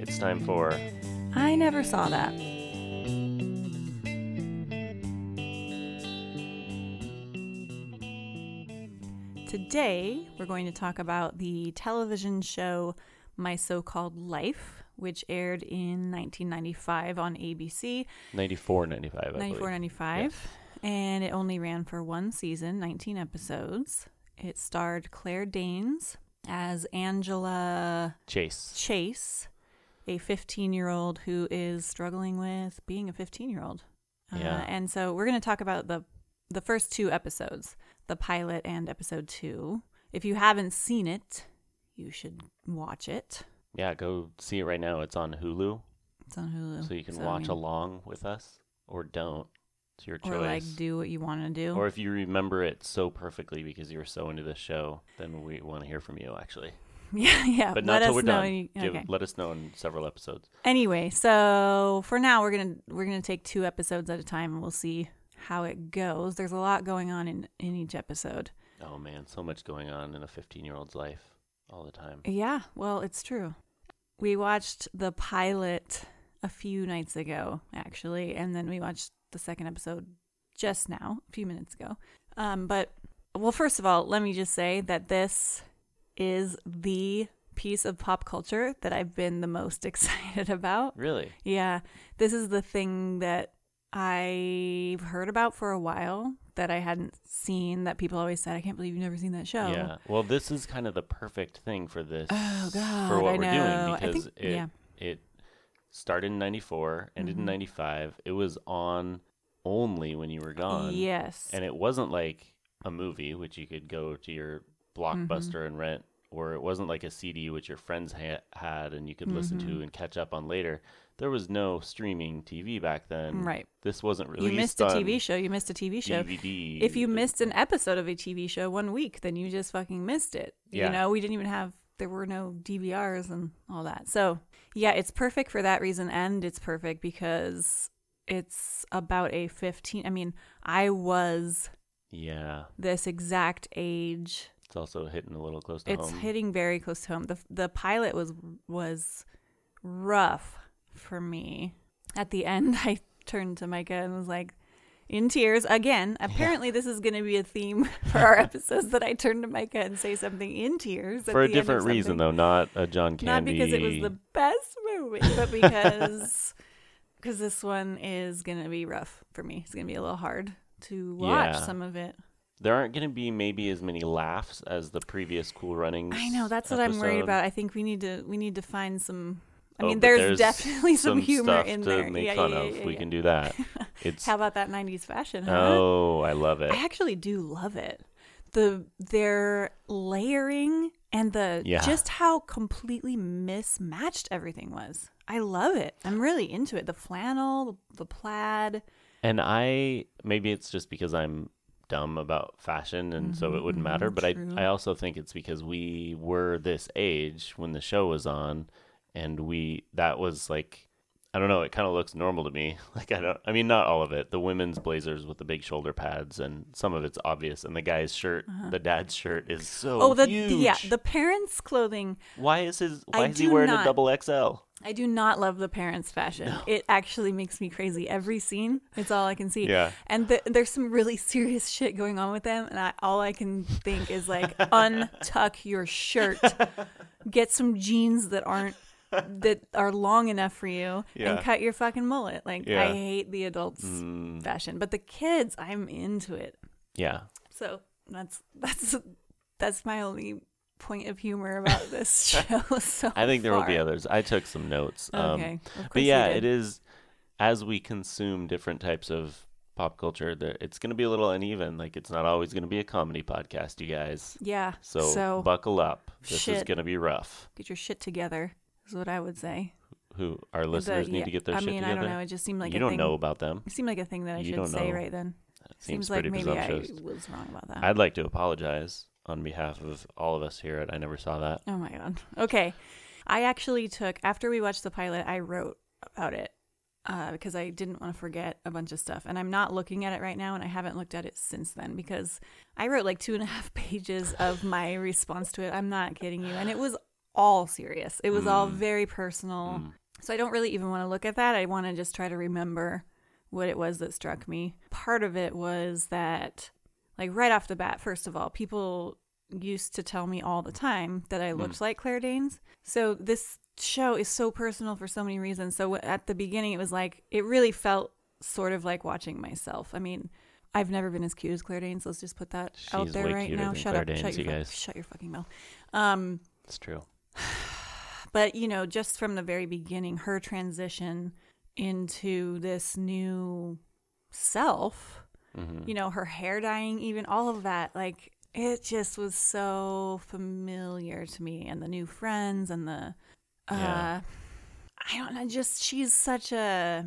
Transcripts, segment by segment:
It's time for I never saw that. Today, we're going to talk about the television show My So Called Life, which aired in 1995 on ABC, 94 95. I 94 believe. 95. And it only ran for one season, 19 episodes. It starred Claire Danes as Angela Chase. Chase, a 15 year old who is struggling with being a 15 year old. Uh, yeah. and so we're going to talk about the the first two episodes, the pilot and episode two. If you haven't seen it, you should watch it. Yeah, go see it right now. It's on Hulu, It's on Hulu. so you can I watch mean, along with us or don't. It's your choice. Or like do what you want to do. Or if you remember it so perfectly because you were so into the show, then we want to hear from you actually. yeah, yeah. But let not till us we're know. done. you- Give, okay. let us know in several episodes. Anyway, so for now we're gonna we're gonna take two episodes at a time and we'll see how it goes. There's a lot going on in in each episode. Oh man, so much going on in a 15 year old's life all the time. Yeah, well, it's true. We watched the pilot a few nights ago, actually, and then we watched the second episode just now, a few minutes ago. Um, but, well, first of all, let me just say that this is the piece of pop culture that I've been the most excited about. Really? Yeah, this is the thing that I've heard about for a while that I hadn't seen that people always said, I can't believe you've never seen that show. Yeah. Well, this is kind of the perfect thing for this. Oh, God. For what I we're know. doing because think, it yeah. it started in 94, ended in Mhm. 95. It was on only when you were gone. Yes. And it wasn't like a movie, which you could go to your blockbuster and rent, or it wasn't like a CD which your friends ha- had and you could listen Mm-hmm. to and catch up on later. There was no streaming TV back then. Right. This wasn't really. You missed a TV show. You missed a TV show. DVD. If you missed an episode of a TV show one week, then you just fucking missed it. Yeah. You know, we didn't even have, there were no DVRs and all that. So, yeah, it's perfect for that reason. And it's perfect because it's about a 15. I mean, I was Yeah. this exact age. It's also hitting a little close to It's home. It's hitting very close to home. The, the pilot was, was rough for me. At the end, I turned to Micah and was like, in tears again. Apparently, this is going to be a theme for our episodes that I turn to Micah and say something in tears For a the end of different reason, though, not a John Candy. Not because it was the best movie, but because because this one is going to be rough for me. It's going to be a little hard to watch Yeah. some of it. There aren't going to be maybe as many laughs as the previous Cool Runnings. I know that's what I'm worried about. I think we need to we need to find some. I Oh, mean, but there's, definitely some, humor stuff in to there. make yeah, fun yeah, of. yeah, we can do that. It's How about that '90s fashion? Huh? oh, I love it. I actually do love it. The their layering and the just how completely mismatched everything was. I love it. I'm really into it. The flannel, the plaid. And I maybe it's just because I'm dumb about fashion and so it wouldn't matter, but Mm-hmm, true. I I also think it's because we were this age when the show was on and we that was like I don't know, it kind of looks normal to me. Like I don't I mean not all of it. The women's blazers with the big shoulder pads and some of it's obvious and the guy's shirt, the dad's shirt is so Uh-huh. Oh, the huge. yeah, the parents' clothing. why is his I why is he wearing a double XL? I do not love the parents' fashion. It actually makes me crazy. Every scene, it's all I can see. Yeah. And th- there's some really serious shit going on with them, and I, all I can think is like, untuck your shirt, get some jeans that aren't that are long enough for you, Yeah. and cut your fucking mullet. Like Yeah. I hate the adults' Mm, fashion, but the kids, I'm into it. yeah. So that's that's that's my only point of humor about this show. So I think there will be others. I took some notes. Um, Okay, course But yeah, it is as we consume different types of pop culture, it's going to be a little uneven. Like it's not always going to be a comedy podcast, you guys. Yeah. So, so buckle up. This is going to be rough. get your shit together is what I would say. Who our listeners The- need yeah, to get their I shit mean, together? I don't know. It just seemed like you don't thing. know about them. It seemed like a thing that I You should say know. right then. It seems, Seems like maybe I was wrong about that. I'd like to apologize on behalf of all of us here at I Never Saw That. Oh my god. Okay. I actually took after we watched the pilot, I wrote about it uh, because I didn't want to forget a bunch of stuff, and I'm not looking at it right now, and I haven't looked at it since then because I wrote like two and a half pages of my response to it. I'm not kidding you, and it was all serious. It was all Mm. very personal. Mm. So I don't really even want to look at that. I want to just try to remember what it was that struck me. Part of it was that, like, right off the bat, first of all, people used to tell me all the time that I looked like Claire Danes. So this show is so personal for so many reasons. So at the beginning, it was like, it really felt sort of like watching myself. I mean, I've never been as cute as Claire Danes. Let's just put that out there right now. Shut Claire up. Danes, shut, your you fu- shut your fucking mouth. Um, It's true. but you know just from the very beginning her transition into this new self hmm you know her hair dyeing even all of that like it just was so familiar to me and the new friends and the uh Yeah. i don't know just she's such a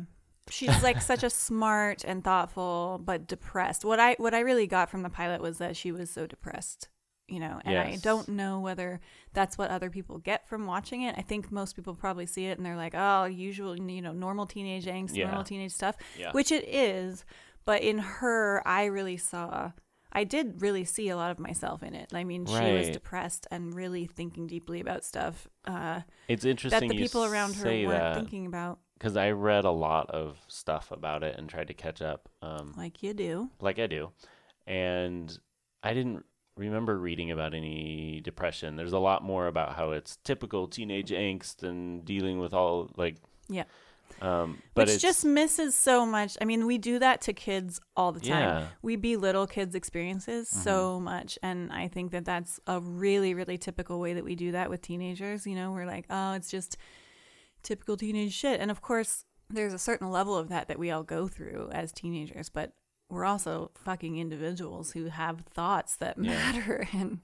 she's like such a smart and thoughtful but depressed. What i what i really got from the pilot was that she was so depressed you know and i don't know whether that's what other people get from watching it. I think most people probably see it and they're like oh usual you know normal teenage angst Yeah. normal teenage stuff Yeah. which it is but in her i really saw i did really see a lot of myself in it. I mean she was depressed and really thinking deeply about stuff uh, It's that interesting the you people around her weren't that thinking about. because I read a lot of stuff about it and tried to catch up, um, like you do. like I do, and I didn't remember reading about any depression. There's a lot more about how it's typical teenage angst and dealing with all like Yeah. um, but which it's just misses so much. I mean we do that to kids all the time. Yeah, we belittle kids experiences so much and i think that that's a really really typical way that we do that with teenagers. You know we're like oh it's just typical teenage shit. And of course there's a certain level of that that we all go through as teenagers but we're also fucking individuals who have thoughts that Yeah. matter and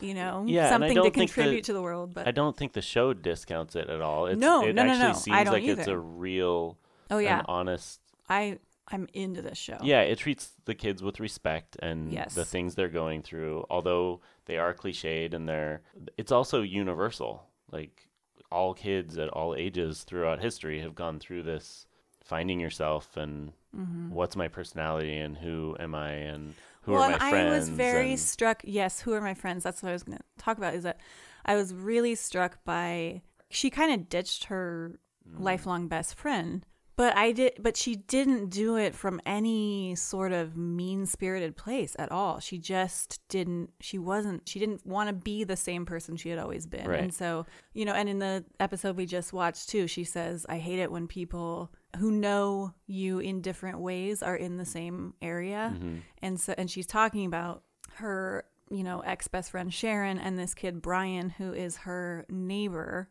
you know Yeah, something to contribute that- to the world but I don't think the show discounts it at all. It's, No, it no, no, actually no. seems I don't like it's a real, oh yeah honest i i'm into this show Yeah, it treats the kids with respect and Yes. the things they're going through. Although they are cliched and they're, it's also universal. Like all kids at all ages throughout history have gone through this finding yourself and Mm-hmm. what's my personality and who am I and who well, are my and friends. I was very and- struck. Yes, who are my friends? That's what I was going to talk about. Is that I was really struck by she kind of ditched her Mm. lifelong best friend, but I did. But she didn't do it from any sort of mean spirited place at all. She just didn't. She wasn't. She didn't want to be the same person she had always been. Right. And so you know, and in the episode we just watched too, she says, "I hate it when people." Who know you in different ways are in the same area Mhm. and so and she's talking about her you know ex best friend Sharon and this kid Brian who is her neighbor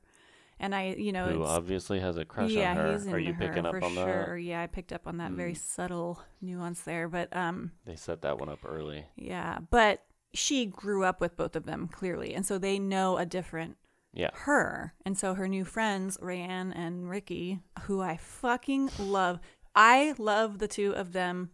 and I you know who obviously has a crush yeah on her. he's into Are you her picking up for on sure that? yeah I picked up on that very Mm. subtle nuance there but um They set that one up early. yeah but she grew up with both of them clearly and so they know a different Yeah. her. And so her new friends, Rayanne and Ricky, who I fucking love. I love the two of them.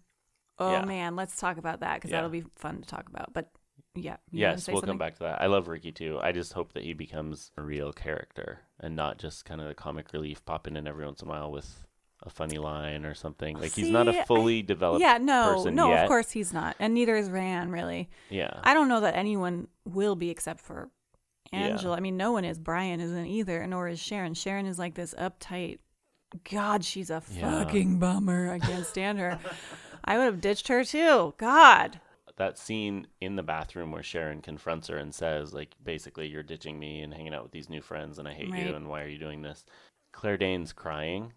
Oh Yeah. man, let's talk about that because Yeah. that'll be fun to talk about. But yeah, Yes, we'll something? come back to that. I love Ricky too. I just hope that he becomes a real character and not just kind of the comic relief popping in every once in a while with a funny line or something. Like he's not a a I- fully developed. Yeah, no, person no, yet. of course he's not, and neither is Rayanne really. Yeah. I don't know that anyone will be except for Yeah. Angela. I mean, no one is. Brian isn't either, nor is Sharon. Sharon is like this uptight. God, she's a Yeah. fucking bummer. I can't stand her. I would have ditched her too. God. that scene in the bathroom where Sharon confronts her and says, like, basically, you're ditching me and hanging out with these new friends, and I hate Right. you, and why are you doing this? Claire Danes crying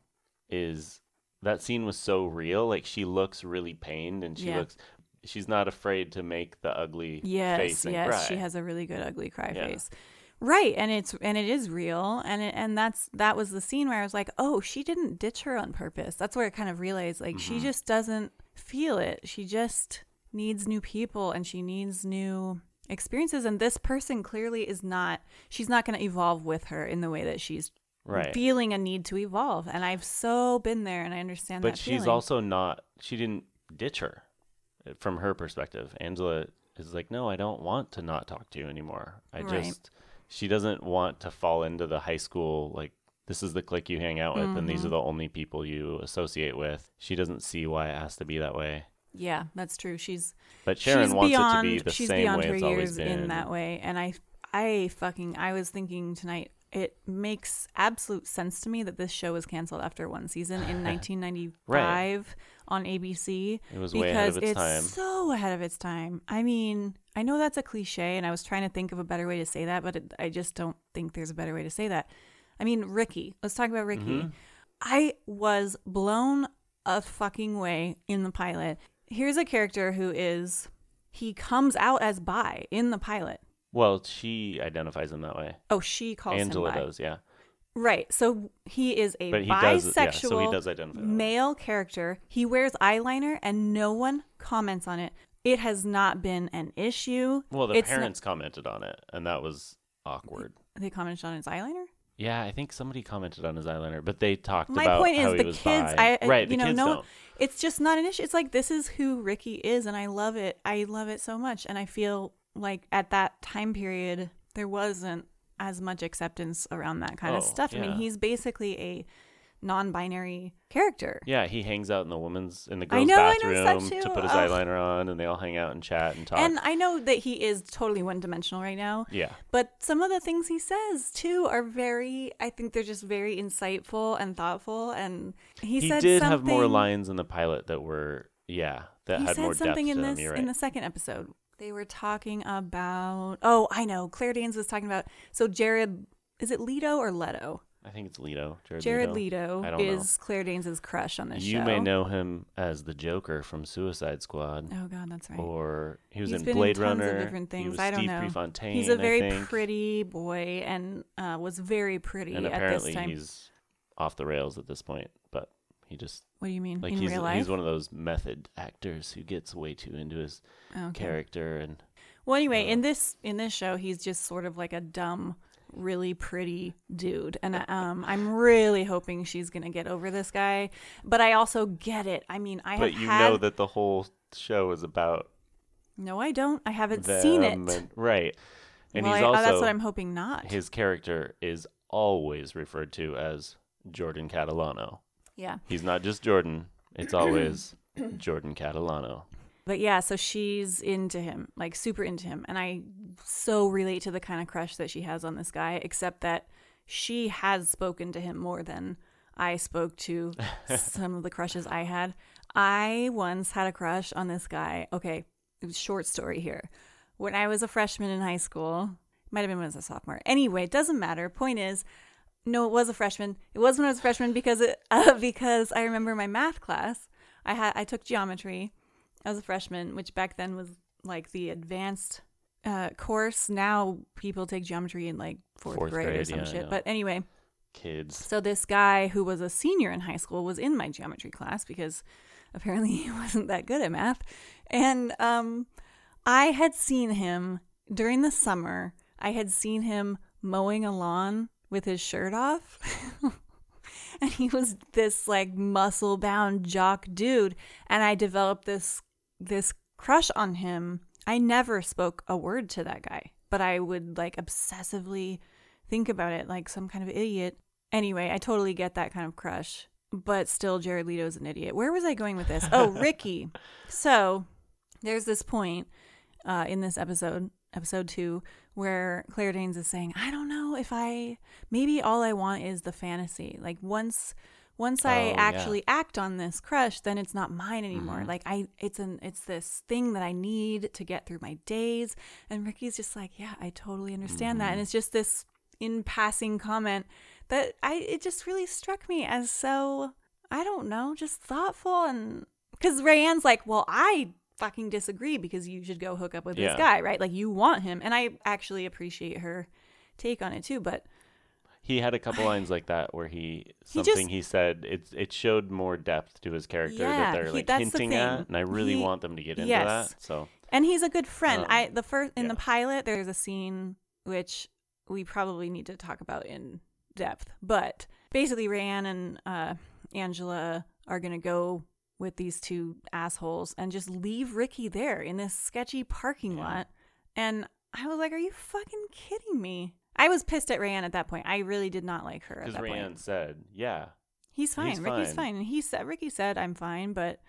is that scene was so real. Like, she looks really pained, and she Yeah. looks, she's not afraid to make the ugly Yes, face and yes, cry. she has a really good ugly cry Yeah. face. Right, and it's and it is real, and it, and that's that was the scene where I was like, oh, she didn't ditch her on purpose. That's where I kind of realized like she Mhm. just doesn't feel it. She just needs new people, and she needs new experiences. And this person clearly is not. She's not going to evolve with her in the way that she's Right. feeling a need to evolve. And I've so been there and I understand that. but she's feeling. also not she didn't ditch her from her perspective angela is like no i don't want to not talk to you anymore i Right. just she doesn't want to fall into the high school like this is the clique you hang out with and Mm-hmm. these are the only people you associate with she doesn't see why it has to be that way Yeah, that's true. She's but sharon she's wants beyond it to be the she's same beyond way her it's always years been in that way. And I I fucking I was thinking tonight it makes absolute sense to me that this show was canceled after one season in 1995 on ABC it was way ahead because of its it's time so ahead of its time. I mean, I know that's a cliche, and I was trying to think of a better way to say that, but it, I just don't think there's a better way to say that. I mean, Ricky. Let's talk about Ricky. Mhm. I was blown a fucking way in the pilot. Here's a character who is he comes out as bi in the pilot. Well she identifies him that way Oh, she calls angela him bi. does yeah Right. So he is a but he bisexual does yeah so he does identify that way. male character. He wears eyeliner and no one comments on it. It has not been an issue. well the It's not- parents commented on it and that was awkward They commented on his eyeliner. Yeah, I think somebody commented on his eyeliner, but they talked My about point how is he the was kids. bi. I right, you the know kids no. don't. It's just not an issue. It's like this is who Ricky is, and I love it. I love it so much, and I feel like at that time period there wasn't as much acceptance around that kind of Oh, stuff. I mean, he's basically a non-binary character. Yeah, he hangs out in the women's in the girls' know, bathroom to put his Ugh. eyeliner on, and they all hang out and chat and talk. And I know that he is totally one-dimensional right now. yeah, But some of the things he says too are very I think they're just very insightful and thoughtful and he, he said did have more lines in the pilot that were yeah that He had said more depth something to in this You're in the second episode. They were talking about Oh, I know. Claire Danes was talking about so Jared is it Leto or Leto? I think it's Leto. Jared, Jared Leto. Leto, I don't know. is Claire Danes' crush on this You show. may know him as the Joker from Suicide Squad, Oh god, that's right. or he was He's in in Blade of Runner. different He things. was I don't Steve know. Prefontaine, He's a very pretty boy and uh, was very pretty and at this apparently he's off the rails at this point. But he just What do you mean? like in he's real life? he's one of those method actors who gets way too into his Oh, okay. character and Well, anyway, Uh, in this in this show, he's just sort of like a dumb, really pretty dude, and um, I'm really hoping she's gonna get over this guy. But I also get it. I mean, I but have you had know that the whole show is about no, I don't. I haven't them seen it. and- right and well, he's I- uh, also that's what I'm hoping not. his character is always referred to as Jordan Catalano yeah, he's not just Jordan it's always Jordan Catalano but yeah, so she's into him, like super into him, and I so relate to the kind of crush that she has on this guy. Except that she has spoken to him more than I spoke to some of the crushes I had. I once had a crush on this guy. Okay, it was short story here. When I was a freshman in high school, might have been when I was a sophomore. Anyway, it doesn't matter. Point is, no, it was a freshman. It was when I was a freshman because it, uh, because I remember my math class. I had I took geometry. as a freshman, which back then was like the advanced uh, course. Now people take geometry in like fourth, Fourth grade, or some yeah, shit. yeah. But anyway, kids so this guy who was a senior in high school was in my geometry class because apparently he wasn't that good at math. And um I had seen him during the summer. I had seen him mowing a lawn with his shirt off. and he was this like muscle bound jock dude and I developed this this crush on him. I never spoke a word to that guy, but I would like obsessively think about it like some kind of idiot. Anyway, I totally get that kind of crush, but still, Jared Leto's an idiot. Where was I going with this? Oh, Ricky. So there's this point uh, in this episode, episode two, where Claire Danes is saying, "I don't know if I maybe all I want is the fantasy. Like once." Once I Oh, yeah. actually act on this crush, then it's not mine anymore. Mhm. Like I, it's an, it's this thing that I need to get through my days. And Ricky's just like, yeah, I totally understand that. And it's just this in passing comment that I it just really struck me as so I don't know, just thoughtful and because Rayanne's like, well, I fucking disagree because you should go hook up with Yeah. this guy, right? Like you want him, and I actually appreciate her take on it too. But he had a couple lines like that where he He something just- he said it it showed more depth to his character Yeah, that they're he- like the hinting thing. at and I really He- want them to get into Yes. that so and he's a good friend. Um, I the first in the pilot, there's a scene which we probably need to talk about in depth. But basically, Rayanne and uh, Angela are gonna go with these two assholes and just leave Ricky there in this sketchy parking Yeah. lot. And I was like, "Are you fucking kidding me?" I was pissed at Rayanne at that point. I really did not like her Because that Rayanne point. said, "Yeah, He's fine. He's Ricky's fine. fine. And he said, Ricky said, "I'm fine," but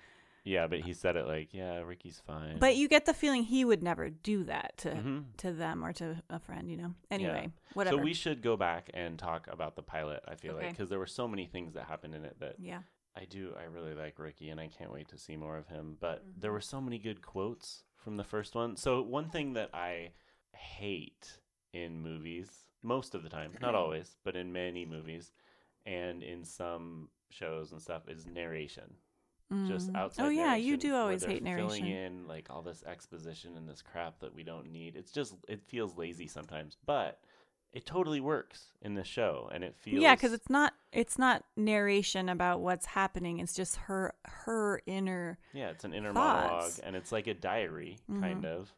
yeah," but he said it like, "Yeah, Ricky's fine." but you get the feeling he would never do that to Mhm. to them or to a friend. You know. Anyway, whatever. So we should go back and talk about the pilot. I feel like because there were so many things that happened in it that yeah. I do. I really like Ricky, and I can't wait to see more of him. But Mm-hmm. there were so many good quotes from the first one. So one thing that I hate in movies, most of the time, not always, but in many movies, and in some shows and stuff, is narration. Just Mm. outside. Oh yeah, you do always hate narration. Filling in like all this exposition and this crap that we don't need. It's just it feels lazy sometimes, but it totally works in this show, and it feels Yeah, because it's not it's not narration about what's happening. It's just her her inner. Yeah, it's an inner thoughts. monologue, and it's like a diary, kind Mhm. of.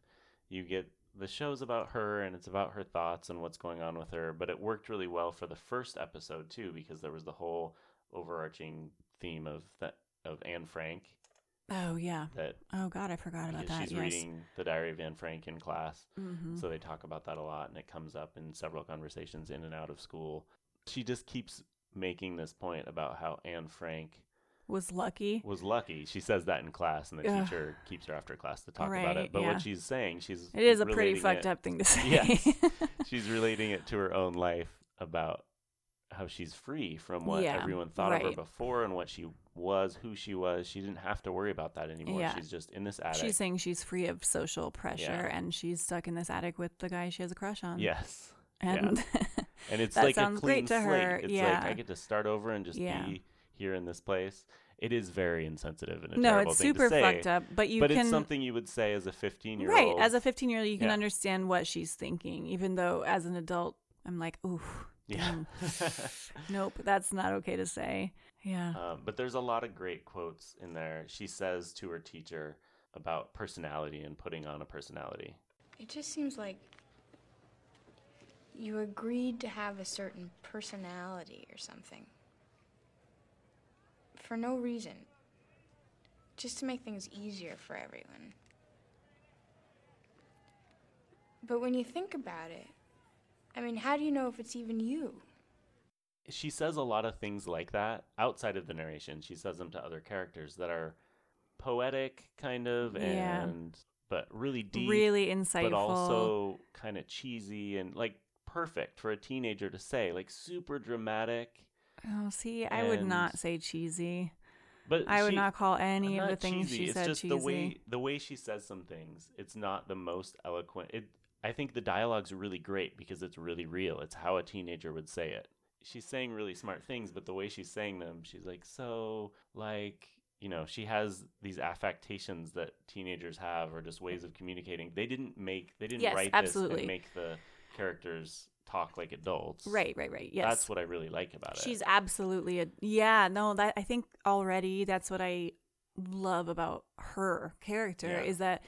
You get the show's about her, and it's about her thoughts and what's going on with her. But it worked really well for the first episode too, because there was the whole overarching theme of that of Anne Frank Oh yeah. that Oh god, I forgot about that. she's yes. reading the Diary of Anne Frank in class, hmm so they talk about that a lot, and it comes up in several conversations in and out of school. She just keeps making this point about how Anne Frank Was lucky. was lucky. She says that in class, and the Ugh. teacher keeps her after class to talk about it. But yeah. what she's saying, she's It is a pretty fucked it- up thing to say. Yes. She's relating it to her own life about how she's free from what Yeah, everyone thought of her before and what she was, who she was. She didn't have to worry about that anymore. Yeah. She's just in this attic. She's saying she's free of social pressure Yeah. and she's stuck in this attic with the guy she has a crush on. yes. And And it's That like sounds a clean great to slate. her, It's like yeah. I get to start over and just be here in this place. It is very insensitive and a no, terrible it's thing to super say, fucked up. But you but can it's something you would say as a 15 year old. right as a 15 year old, you can understand what she's thinking. Even though as an adult, I'm like, ooh, yeah. nope, that's not okay to say. Yeah. um, but there's a lot of great quotes in there. She says to her teacher about personality and putting on a personality. It just seems like you agreed to have a certain personality or something. For no reason. Just to make things easier for everyone. But when you think about it, I mean, how do you know if it's even you? She says a lot of things like that outside of the narration. She says them to other characters that are poetic, kind of, Yeah. and but really deep, really insightful. but also kind of cheesy and like perfect for a teenager to say, like super dramatic. oh, see, I would not say cheesy. But I would she- not call any of not the things cheesy. she it's said just cheesy. the way the way she says some things. It's not the most eloquent. It. I think the dialogue's really great because it's really real. It's how a teenager would say it. She's saying really smart things, but the way she's saying them, she's like so like you know she has these affectations that teenagers have or just ways of communicating. They didn't make they didn't Yes, write this absolutely. and make the characters talk like adults. right, right, right. Yes. That's what I really like about it. She's absolutely a yeah. No, that I think already that's what I love about her character Yeah. is that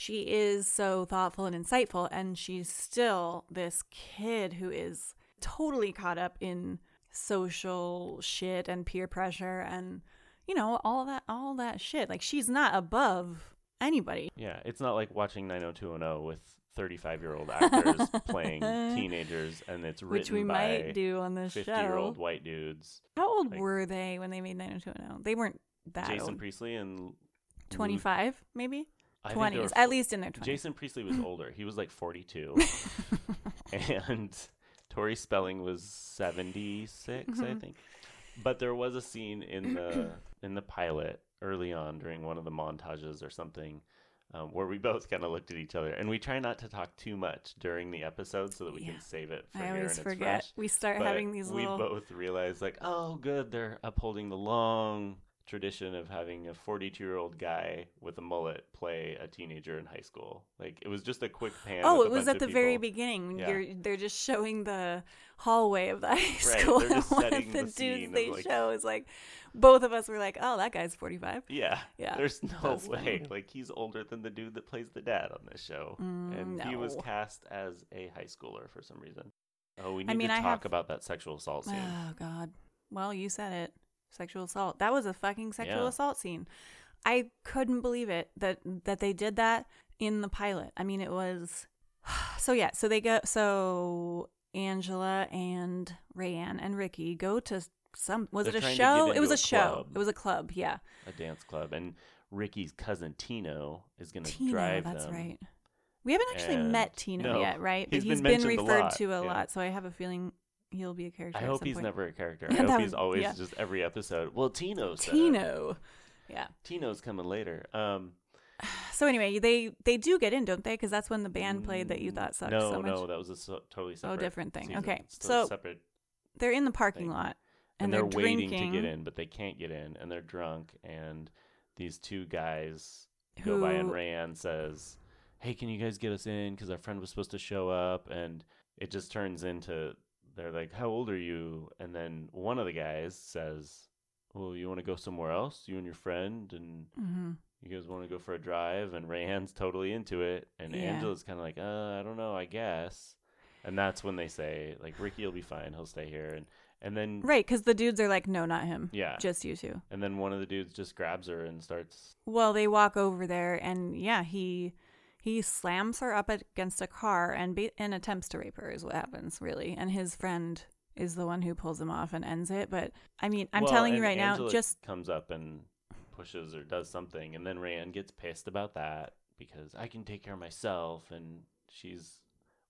she is so thoughtful and insightful, and she's still this kid who is totally caught up in social shit and peer pressure and you know all that all that shit. Like she's not above anybody. Yeah, it's not like watching 90210 with 35 year old actors playing teenagers and it's written Which we by might do on this 50 show. year old white dudes. How old like- were they when they made 90210? They weren't that Jason old. Priestley and 25 maybe? I 20s, at least in their 20s. Jason Priestley was older. He was like 42. and Tori Spelling was 76, I Mhm. think. But there was a scene in the in the pilot early on during one of the montages or something um, where we both kind of looked at each other and we try not to talk too much during the episode so that we Yeah. can save it for I always forget. fresh. We start But having these we little. both realize, like oh good they're upholding the long tradition of having a 42 year old guy with a mullet play a teenager in high school like it was just a quick pan Oh, it was at of the very beginning. Yeah. You're they're just showing the hallway of the high school. they're just and one of the, the dudes they like- show is like, both of us were like, "Oh, that guy's 45." yeah Yeah, there's no that's way funny. like he's older than the dude that plays the dad on this show Mm, and he was cast as a high schooler for some reason Oh, we need mean, to I talk have- about that sexual assault scene. Oh God. Well, you said it. Sexual assault. That was a fucking sexual Yeah. assault scene. I couldn't believe it that that they did that in the pilot. I mean, it was so yeah. So they go. So Angela and Rayanne and Ricky go to some. Was They're it a show? It was a, a show. It was a club. Yeah. a dance club, and Ricky's cousin Tino is going to drive That's them. right. We haven't actually And- met Tino no, yet, right? But he's he's been been, referred lot, to a yeah. lot, so I have a feeling he'll be a character. I hope he's point. never a character. I hope would- he's always yeah. just every episode. Well, Tino. Tino. Yeah. Tino's coming later. Um, So anyway, they they do get in, don't they? Because that's when the band played that you thought sucked no, so much. no, that was a so, totally separate. Oh, different thing. season. Okay, It's still a so separate, They're in the parking thing. lot and, and, they're, they're, waiting to get in, but they can't get in, and they're drunk. And these two guys go by, and Who- Rayanne says, "Hey, can you guys get us in? Because our friend was supposed to show up." And it just turns into they're like, "How old are you?" And then one of the guys says, "Well, you want to go somewhere else? You and your friend and." hmm you guys want to go for a drive and Rayanne's totally into it and Yeah. Angela's kind of like uh I don't know I guess and that's when they say like Ricky will be fine he'll stay here and and then Right, because the dudes are like, no, not him. yeah Just you two. and then one of the dudes just grabs her and starts Well, they walk over there, and yeah, he he slams her up against a car and be- and attempts to rape her. Is what happens really, and his friend is the one who pulls him off and ends it. But I mean, I'm Well, telling you right now, Angela just comes up and pushes or does something and then Rayanne gets pissed about that because I can take care of myself and she's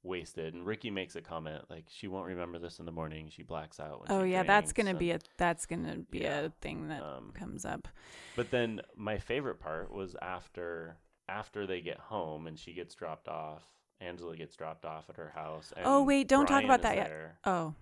wasted and Ricky makes a comment like she won't remember this in the morning she blacks out when oh yeah, that's gonna and- be a that's gonna be Yeah. a thing that Um, comes up. But then my favorite part was after after they get home and she gets dropped off. Angela gets dropped off at her house. Oh, and Oh, wait, don't talk about that yet. there. Oh,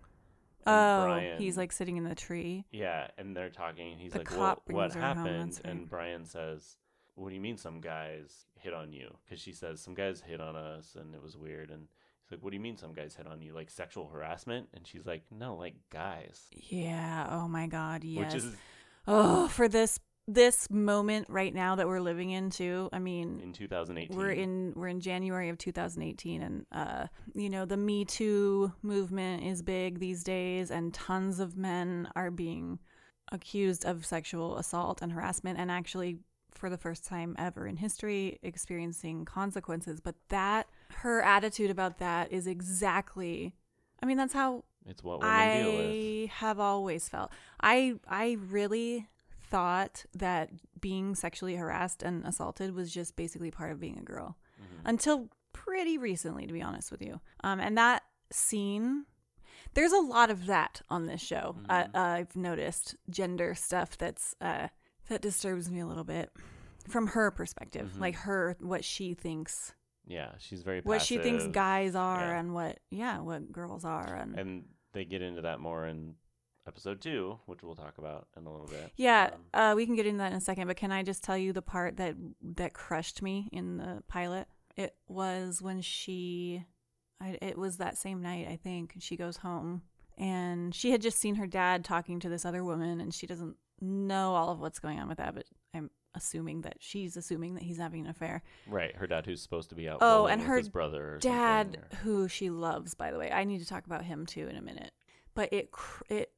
And oh, Brian- he's like sitting in the tree. yeah, and they're talking. And he's The like, "Well, what happened?" right. And Brian says, "What do you mean some guys hit on you?" Because she says some guys hit on us, and it was weird. And he's like, "What do you mean some guys hit on you? Like sexual harassment?" And she's like, "No, like guys." Yeah. Oh my God. Yes. Which is oh, for this this moment right now that we're living in too. I mean, in 2018. we're in we're in January of 2018 and uh you know the me too movement is big these days and tons of men are being accused of sexual assault and harassment and actually for the first time ever in history experiencing consequences but that her attitude about that is exactly I mean that's how It's what women deal with. I have always felt. I I really thought that being sexually harassed and assaulted was just basically part of being a girl Mm-hmm. until pretty recently, to be honest with you. Um, and that scene, there's a lot of that on this show. Mm-hmm. uh, I've noticed gender stuff that's uh, that disturbs me a little bit from her perspective, Mhm. like her what she thinks, Yeah, she's very what she thinks guys are, Yeah. and what yeah, what girls are, and and they get into that more in episode two, which we'll talk about in a little bit. Yeah, Um, uh, we can get into that in a second. But can I just tell you the part that that crushed me in the pilot? It was when she, I, it was that same night I think. She goes home and she had just seen her dad talking to this other woman, and she doesn't know all of what's going on with that. But I'm assuming that she's assuming that he's having an affair. right, her dad who's supposed to be out. Oh, and with her his brother. Dad, or- who she loves, by the way. I need to talk about him too in a minute. But it cr- it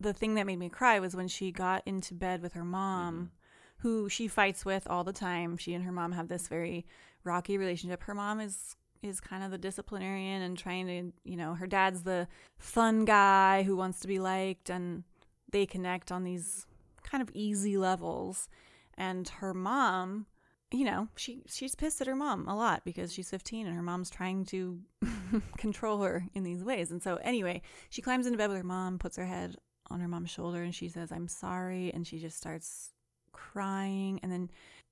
the thing that made me cry was when she got into bed with her mom, Mm-hmm. who she fights with all the time. She and her mom have this very rocky relationship. Her mom is is kind of the disciplinarian and trying to, you know, her dad's the fun guy who wants to be liked and they connect on these kind of easy levels. And her mom, you know, she she's pissed at her mom a lot because she's 15 and her mom's trying to control her in these ways. And so anyway, she climbs into bed with her mom, puts her head on her mom's shoulder and she says, "I'm sorry." And she just starts crying and then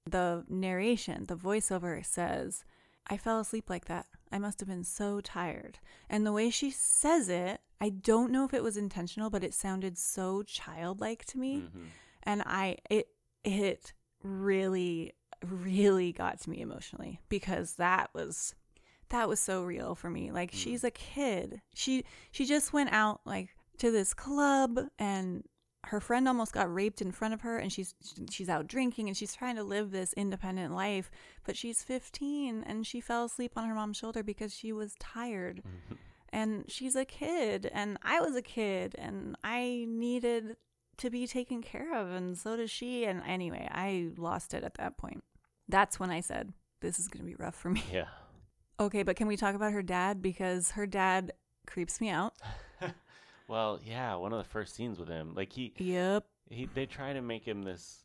the narration, the voiceover says, I fell asleep like that. I must have been so tired. And the way she says it, I don't know if it was intentional, but it sounded so childlike to me. Mhm. And I it it really really got to me emotionally because that was that was so real for me. Like Mm. she's a kid. She she just went out like to this club and her friend almost got raped in front of her and she's she's out drinking and she's trying to live this independent life but she's 15 and she fell asleep on her mom's shoulder because she was tired Mm-hmm. and she's a kid and I was a kid and I needed to be taken care of and so does she and anyway, I lost it at that point. That's when I said this is going to be rough for me. Yeah. Okay, but can we talk about her dad because her dad creeps me out. Well, yeah, one of the first scenes with him, like he, Yep. he, they try to make him this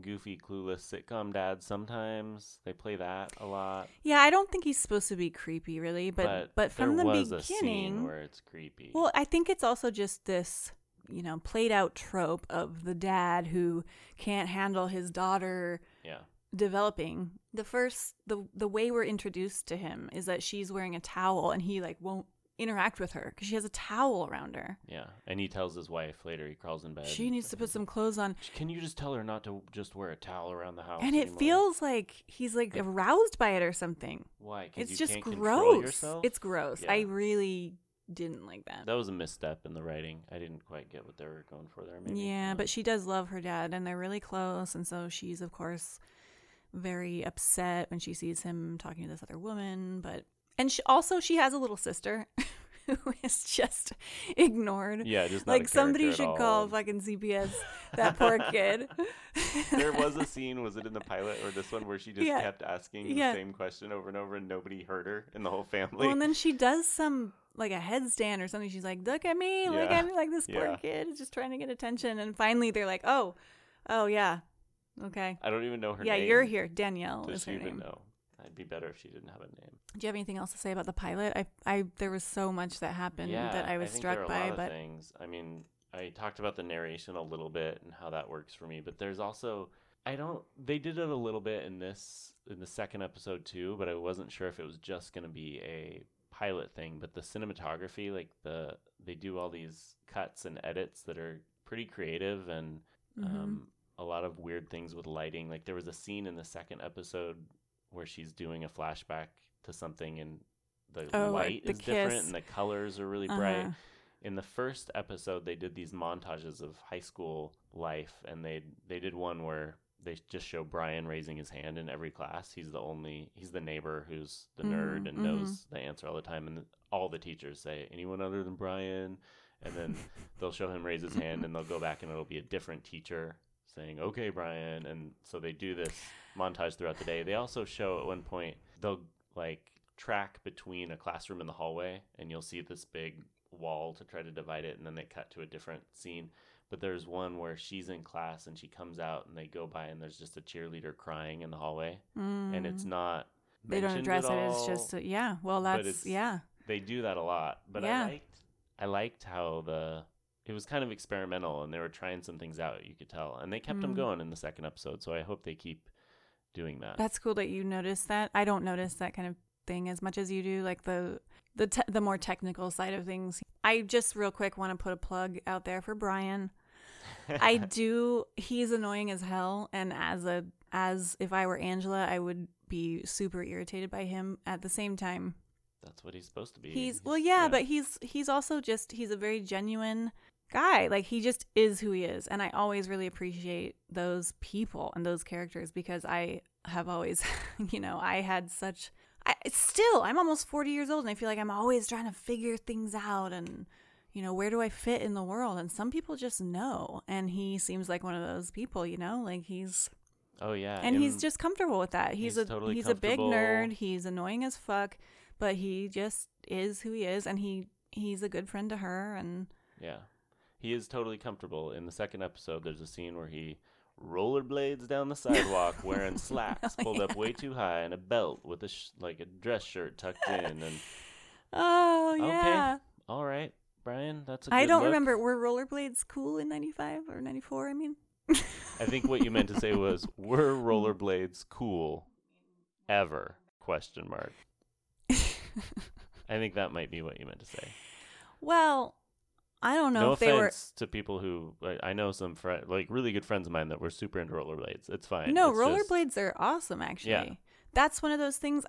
goofy, clueless sitcom dad. Sometimes they play that a lot, Yeah, I don't think he's supposed to be creepy really, but but, from the there was a scene beginning where it's creepy. Well, I think it's also just this, you know, played out trope of the dad who can't handle his daughter yeah, developing. The first the the way we're introduced to him is that she's wearing a towel and he like won't interact with her cuz she has a towel around her. yeah, and he tells his wife later. He crawls in bed. She needs to put some clothes on. Can you just tell her not to just wear a towel around the house? And it anymore?" feels like he's like aroused by it or something. why? It's just gross. It's gross. Yeah. I really didn't like that. that was a misstep in the writing. I didn't quite get what they were going for there. Maybe. Yeah, Um, but she does love her dad, and they're really close. And so she's, of course, very upset when she sees him talking to this other woman. But and she, also she has a little sister who is just ignored. yeah, just like somebody should call fucking CPS that poor kid. there was a scene, was it in the pilot or this one, where she just Yeah. kept asking Yeah. the same question over and over, and nobody heard her in the whole family. well, and then she does some like a headstand or something. She's like, "Look at me, look at me!" Like this poor Yeah. kid is just trying to get attention. And finally, they're like, "Oh, oh yeah, okay, I don't even know her yeah, name. you're here." Danielle Does is she her even name. know? It'd be better if she didn't have a name. Do you have anything else to say about the pilot? I, I, there was so much that happened yeah, that I was think struck there are a by, lot of but things. I mean, I talked about the narration a little bit and how that works for me, but there's also I don't. They did it a little bit in this in the second episode too, but I wasn't sure if it was just going to be a pilot thing. But the cinematography, like the they do all these cuts and edits that are pretty creative and Mhm. um, a lot of weird things with lighting. Like there was a scene in the second episode where she's doing a flashback to something and the Oh, like light the is different and the colors are really bright. Uh-huh. In the first episode, they did these montages of high school life, and they they did one where they just show Brian raising his hand in every class. He's the only he's the neighbor who's the nerd Mm, and mhm. knows the answer all the time, and all the teachers say anyone other than Brian, and then they'll show him raise his hand, and they'll go back and it'll be a different teacher saying okay Brian, and so they do this montage throughout the day. They also show at one point they'll like track between a classroom and the hallway, and you'll see this big wall to try to divide it, and then they cut to a different scene. But there's one where she's in class and she comes out, and they go by, and there's just a cheerleader crying in the hallway, and it's not. Mm. they don't address at it. It's just a, yeah. Well, that's yeah. they do that a lot. But Yeah. I liked I liked how the it was kind of experimental, and they were trying some things out. You could tell, and they kept them Mm. going in the second episode. So I hope they keep doing that. That's cool that you noticed that. I don't notice that kind of thing as much as you do, like the the te- the more technical side of things. I just real quick want to put a plug out there for Brian. I do. He's annoying as hell, and as a as if I were Angela, I would be super irritated by him. At the same time, That's what he's supposed to be. he's well, yeah, but he's he's also just he's a very genuine guy. Like he just is who he is, and I always really appreciate those people and those characters because I have always, you know, I had such. I still, I'm almost 40 years old, and I feel like I'm always trying to figure things out and. You know, where do I fit in the world? And some people just know. And he seems like one of those people, you know, like he's oh yeah, and he's just comfortable with that. He's, he's a totally he's a big nerd. He's annoying as fuck, but he just is who he is, and he he's a good friend to her. And yeah, he is totally comfortable. In the second episode, there's a scene where he rollerblades down the sidewalk wearing slacks pulled up way too high and a belt with a sh- like a dress shirt tucked in. And oh Okay. all right, Brian, that's a I good I don't look. remember were rollerblades cool in ninety-five or ninety-four? I mean, I think what you meant to say was, "Were rollerblades cool ever?" Question mark. I think that might be what you meant to say. well, I don't know no if they were. offense to people who I I know some fri like really good friends of mine that were super into rollerblades. It's fine. No, It's just- rollerblades are awesome. Actually, Yeah. that's one of those things.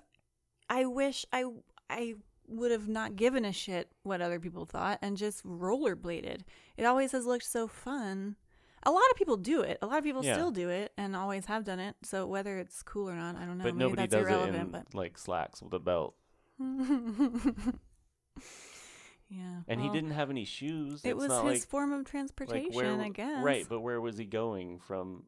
I wish I I would have not given a shit what other people thought and just rollerbladed. It always has looked so fun. A lot of people do it. A lot of people Yeah. still do it and always have done it. So whether it's cool or not, I don't know. but Maybe nobody that's does it in like slacks with a belt. Yeah. and he didn't have any shoes. It It's was his like, form of like transportation, where, I guess. Right, but where was he going from?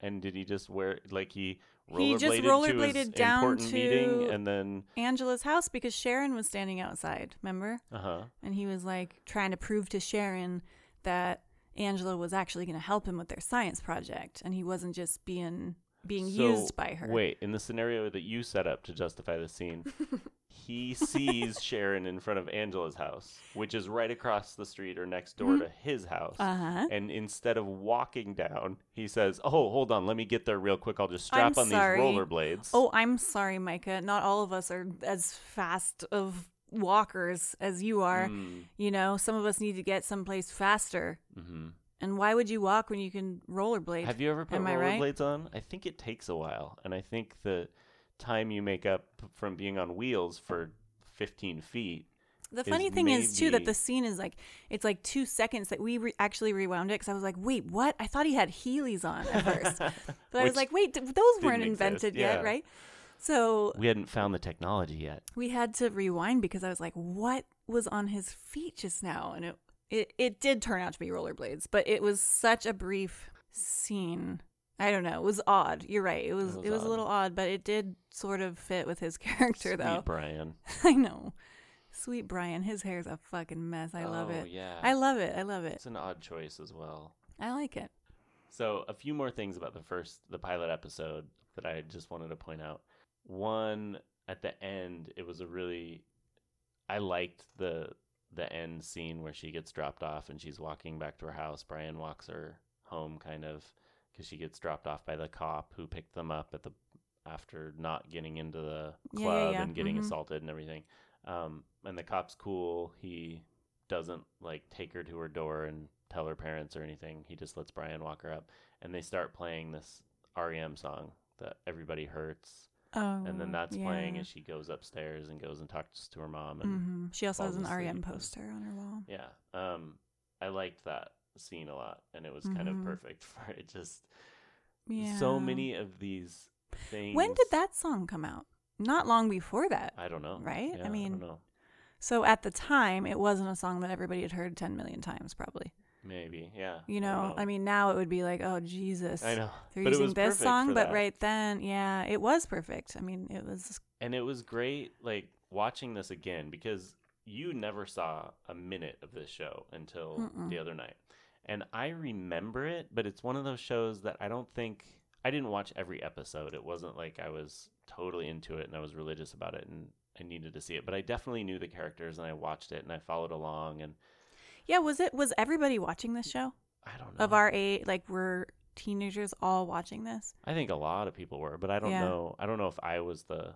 And did he just wear like he He just rollerbladed to his down important meeting to- and then Angela's house because Sharon was standing outside, remember? uh huh. And he was like trying to prove to Sharon that Angela was actually going to help him with their science project and he wasn't just being being So, used by her. Wait, in the scenario that you set up to justify the scene, he sees Sharon in front of Angela's house, which is right across the street or next door to his house. Mm-hmm. Uh-huh. And instead of walking down, he says, "Oh, hold on, let me get there real quick. I'll just strap I'm on sorry. these rollerblades." Oh, I'm sorry, Micah. Not all of us are as fast of walkers as you are. Mm, You know, some of us need to get someplace faster. hmm And why would you walk when you can rollerblade? Have you ever put Am I right? rollerblades on? I think it takes a while, and I think the time you make up from being on wheels for 15 feet. The is funny thing is too that the scene is like it's like two seconds that we re- actually rewound it because I was like, wait, what? I thought he had Heelys on at first, but I was like, wait, th- those weren't invented yeah. yet, right? So We hadn't found the technology yet. we had to rewind because I was like, what was on his feet just now? And it it, it did turn out to be rollerblades, but it was such a brief scene. I don't know. It was odd. You're right. It was it was was, a little odd, but it did sort of fit with his character though. Sweet though. Brian. I know. Sweet Brian, his hair's a fucking mess. I love Oh, it. Yeah. I love it. I love it. It's an odd choice as well. I like it. So, a few more things about the first, the pilot episode that I just wanted to point out. One, at the end, it was a really, I liked the the end scene where she gets dropped off and she's walking back to her house. Brian walks her home, kind of, because she gets dropped off by the cop who picked them up at the after not getting into the Yeah, yeah, club yeah. and getting Mhm. assaulted and everything. Um, and the cop's cool. He doesn't like take her to her door and tell her parents or anything. He just lets Brian walk her up, and they start playing this REM song that everybody hurts, Oh, and then that's playing and she goes upstairs and goes and talks to her mom. And hmm She also has an REM asleep and- poster on her wall. yeah, um, I liked that scene a lot, and it was kind of Mhm. perfect for it. Just Yeah. so many of these things. When did that song come out? Not long before that. I don't know. Right? I Yeah, mean, don't know. So at the time, it wasn't a song that everybody had heard 10 million times, probably. Maybe, yeah. You I know, I mean, now it would be like, oh, Jesus. I know. They're but using this song, but right then, yeah, it was perfect. I mean, it was. and it was great like watching this again because you never saw a minute of this show until Mm-mm. the other night and i remember it but it's one of those shows that i don't think i didn't watch every episode it wasn't like i was totally into it and i was religious about it and i needed to see it but i definitely knew the characters and i watched it and i followed along and Yeah, was it? Was everybody watching this show? i don't know Of our age, like, were teenagers all watching this? I think a lot of people were, but I don't Yeah. know. I don't know if I was the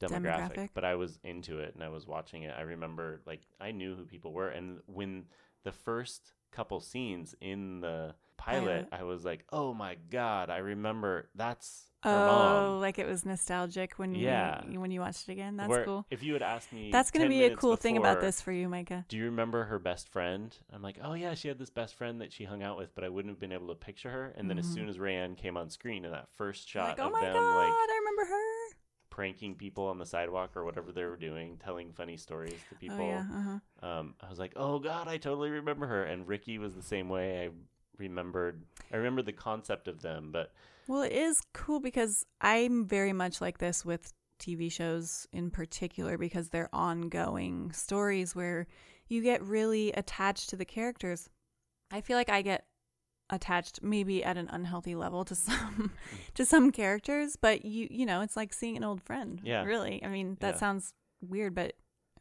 demographic, Demographic. but I was into it and I was watching it. I remember like I knew who people were, and when the first couple scenes in the pilot, Pilot. I was like, "Oh my god!" I remember that's Oh, like it was nostalgic when Yeah. you, when you watched it again. That's Where cool. If you had asked me, That's going to be a cool thing about this for you, Micah. Do you remember her best friend? I'm like, oh yeah, she had this best friend that she hung out with, but I wouldn't have been able to picture her. And then as Mhm. soon as Rayanne came on screen in that first shot Like, oh of my them god, like I remember her. pranking people on the sidewalk or whatever they were doing, telling funny stories to people. Oh yeah, uh-huh. Um, I was like, oh god, I totally remember her. And Ricky was the same way. I remembered, I remember the concept of them, but Well, it is cool because I'm very much like this with TV shows in particular because they're ongoing stories where you get really attached to the characters. I feel like I get attached maybe at an unhealthy level to some mm. to some characters, but you you know, it's like seeing an old friend. Yeah. Really. I mean, that Yeah. sounds weird, but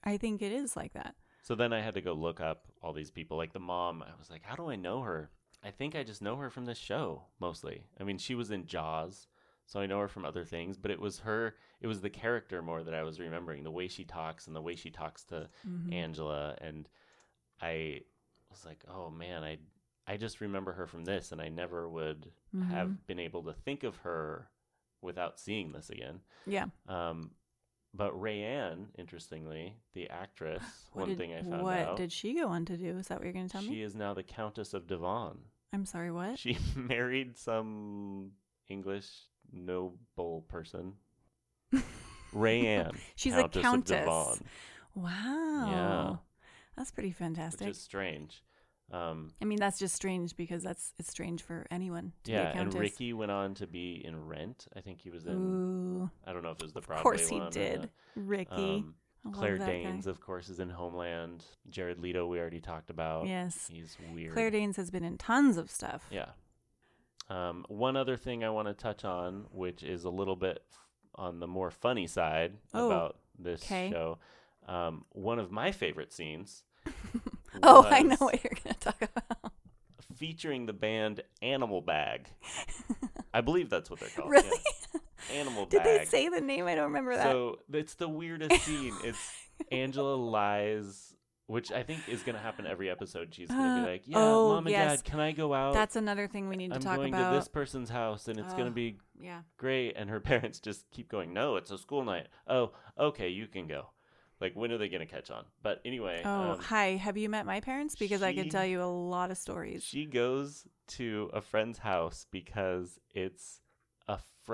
I think it is like that. so then I had to go look up all these people. Like the mom, I was like, how do I know her? I think I just know her from this show mostly. I mean, she was in Jaws, so I know her from other things, but it was her, it was the character more that I was remembering, the way she talks and the way she talks to Mhm. Angela and I was like, "Oh man, I I just remember her from this and I never would Mhm. have been able to think of her without seeing this again." Yeah. Um but Rayanne, interestingly, the actress, What one did, thing I found what out, did she go on to do? Is that what you're going to tell she me? She is now the Countess of Devon. I'm sorry, what? She married some English noble person. Rayanne. She's Countess a countess. Wow. That's pretty fantastic. which is strange. Um, I mean, that's just strange because that's it's strange for anyone to yeah, be a countess. and. Ricky went on to be in Rent. I think he was in. Ooh, I don't know if it was the Broadway one. of course he did. Ricky. um, Claire Danes, guy. of course, is in Homeland. Jared Leto, we already talked about. Yes. He's weird. Claire Danes has been in tons of stuff. Yeah. Um, one other thing I want to touch on, which is a little bit on the more funny side Oh, about this show. Um, one of my favorite scenes. Oh, I know what you're going to talk about. Featuring the band Animal Bag. I believe that's what they're called. Really? yeah. Animal Did Bag. they say the name? I don't remember that. So it's the weirdest scene. It's Angela lies, which I think is going to happen every episode. She's going to Uh, be like, "Yeah, oh, mom and yes. dad, can I go out? That's another thing we need to talk about. I'm going to this person's house, and it's going to be yeah. great." And her parents just keep going, "No, it's a school night. Oh, okay, you can go." Like, when are they going to catch on? But anyway, Oh, um, hi. Have you met my parents? Because I she- could tell you a lot of stories. she goes to a friend's house because it's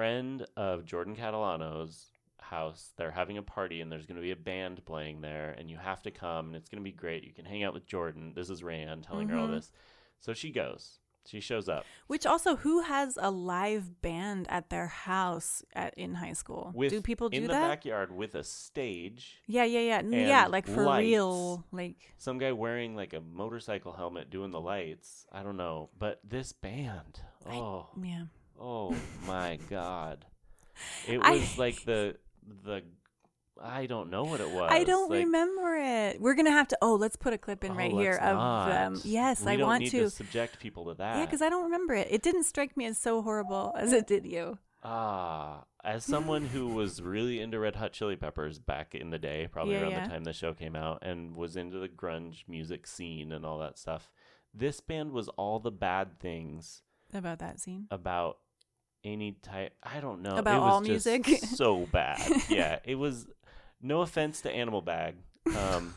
friend of Jordan Catalano's house. They're having a party and there's going to be a band playing there and you have to come and it's going to be great. You can hang out with Jordan. This is Rayanne telling her all Mhm. this. So she goes. She shows up Which also, who has a live band at their house at in high school? with do people do in the backyard with a stage. yeah, yeah, yeah, yeah. Like for lights. real, like Some guy wearing like a motorcycle helmet doing the lights. I don't know, but this band. I- Oh. yeah. Oh my god. It I- was like the the I don't know what it was. I don't like, remember it. We're gonna have to. Oh, let's put a clip in oh, right here let's of not. Yes, We I don't want need to. subject people to that. Yeah, because I don't remember it. It didn't strike me as so horrible as it did you. ah, as someone who was really into Red Hot Chili Peppers back in the day, probably Yeah, around yeah. the time the show came out, and was into the grunge music scene and all that stuff. This band was all the bad things About that scene. about any type. I don't know. About it was all just music? so bad. yeah, it was. No offense to Animal Bag. Um,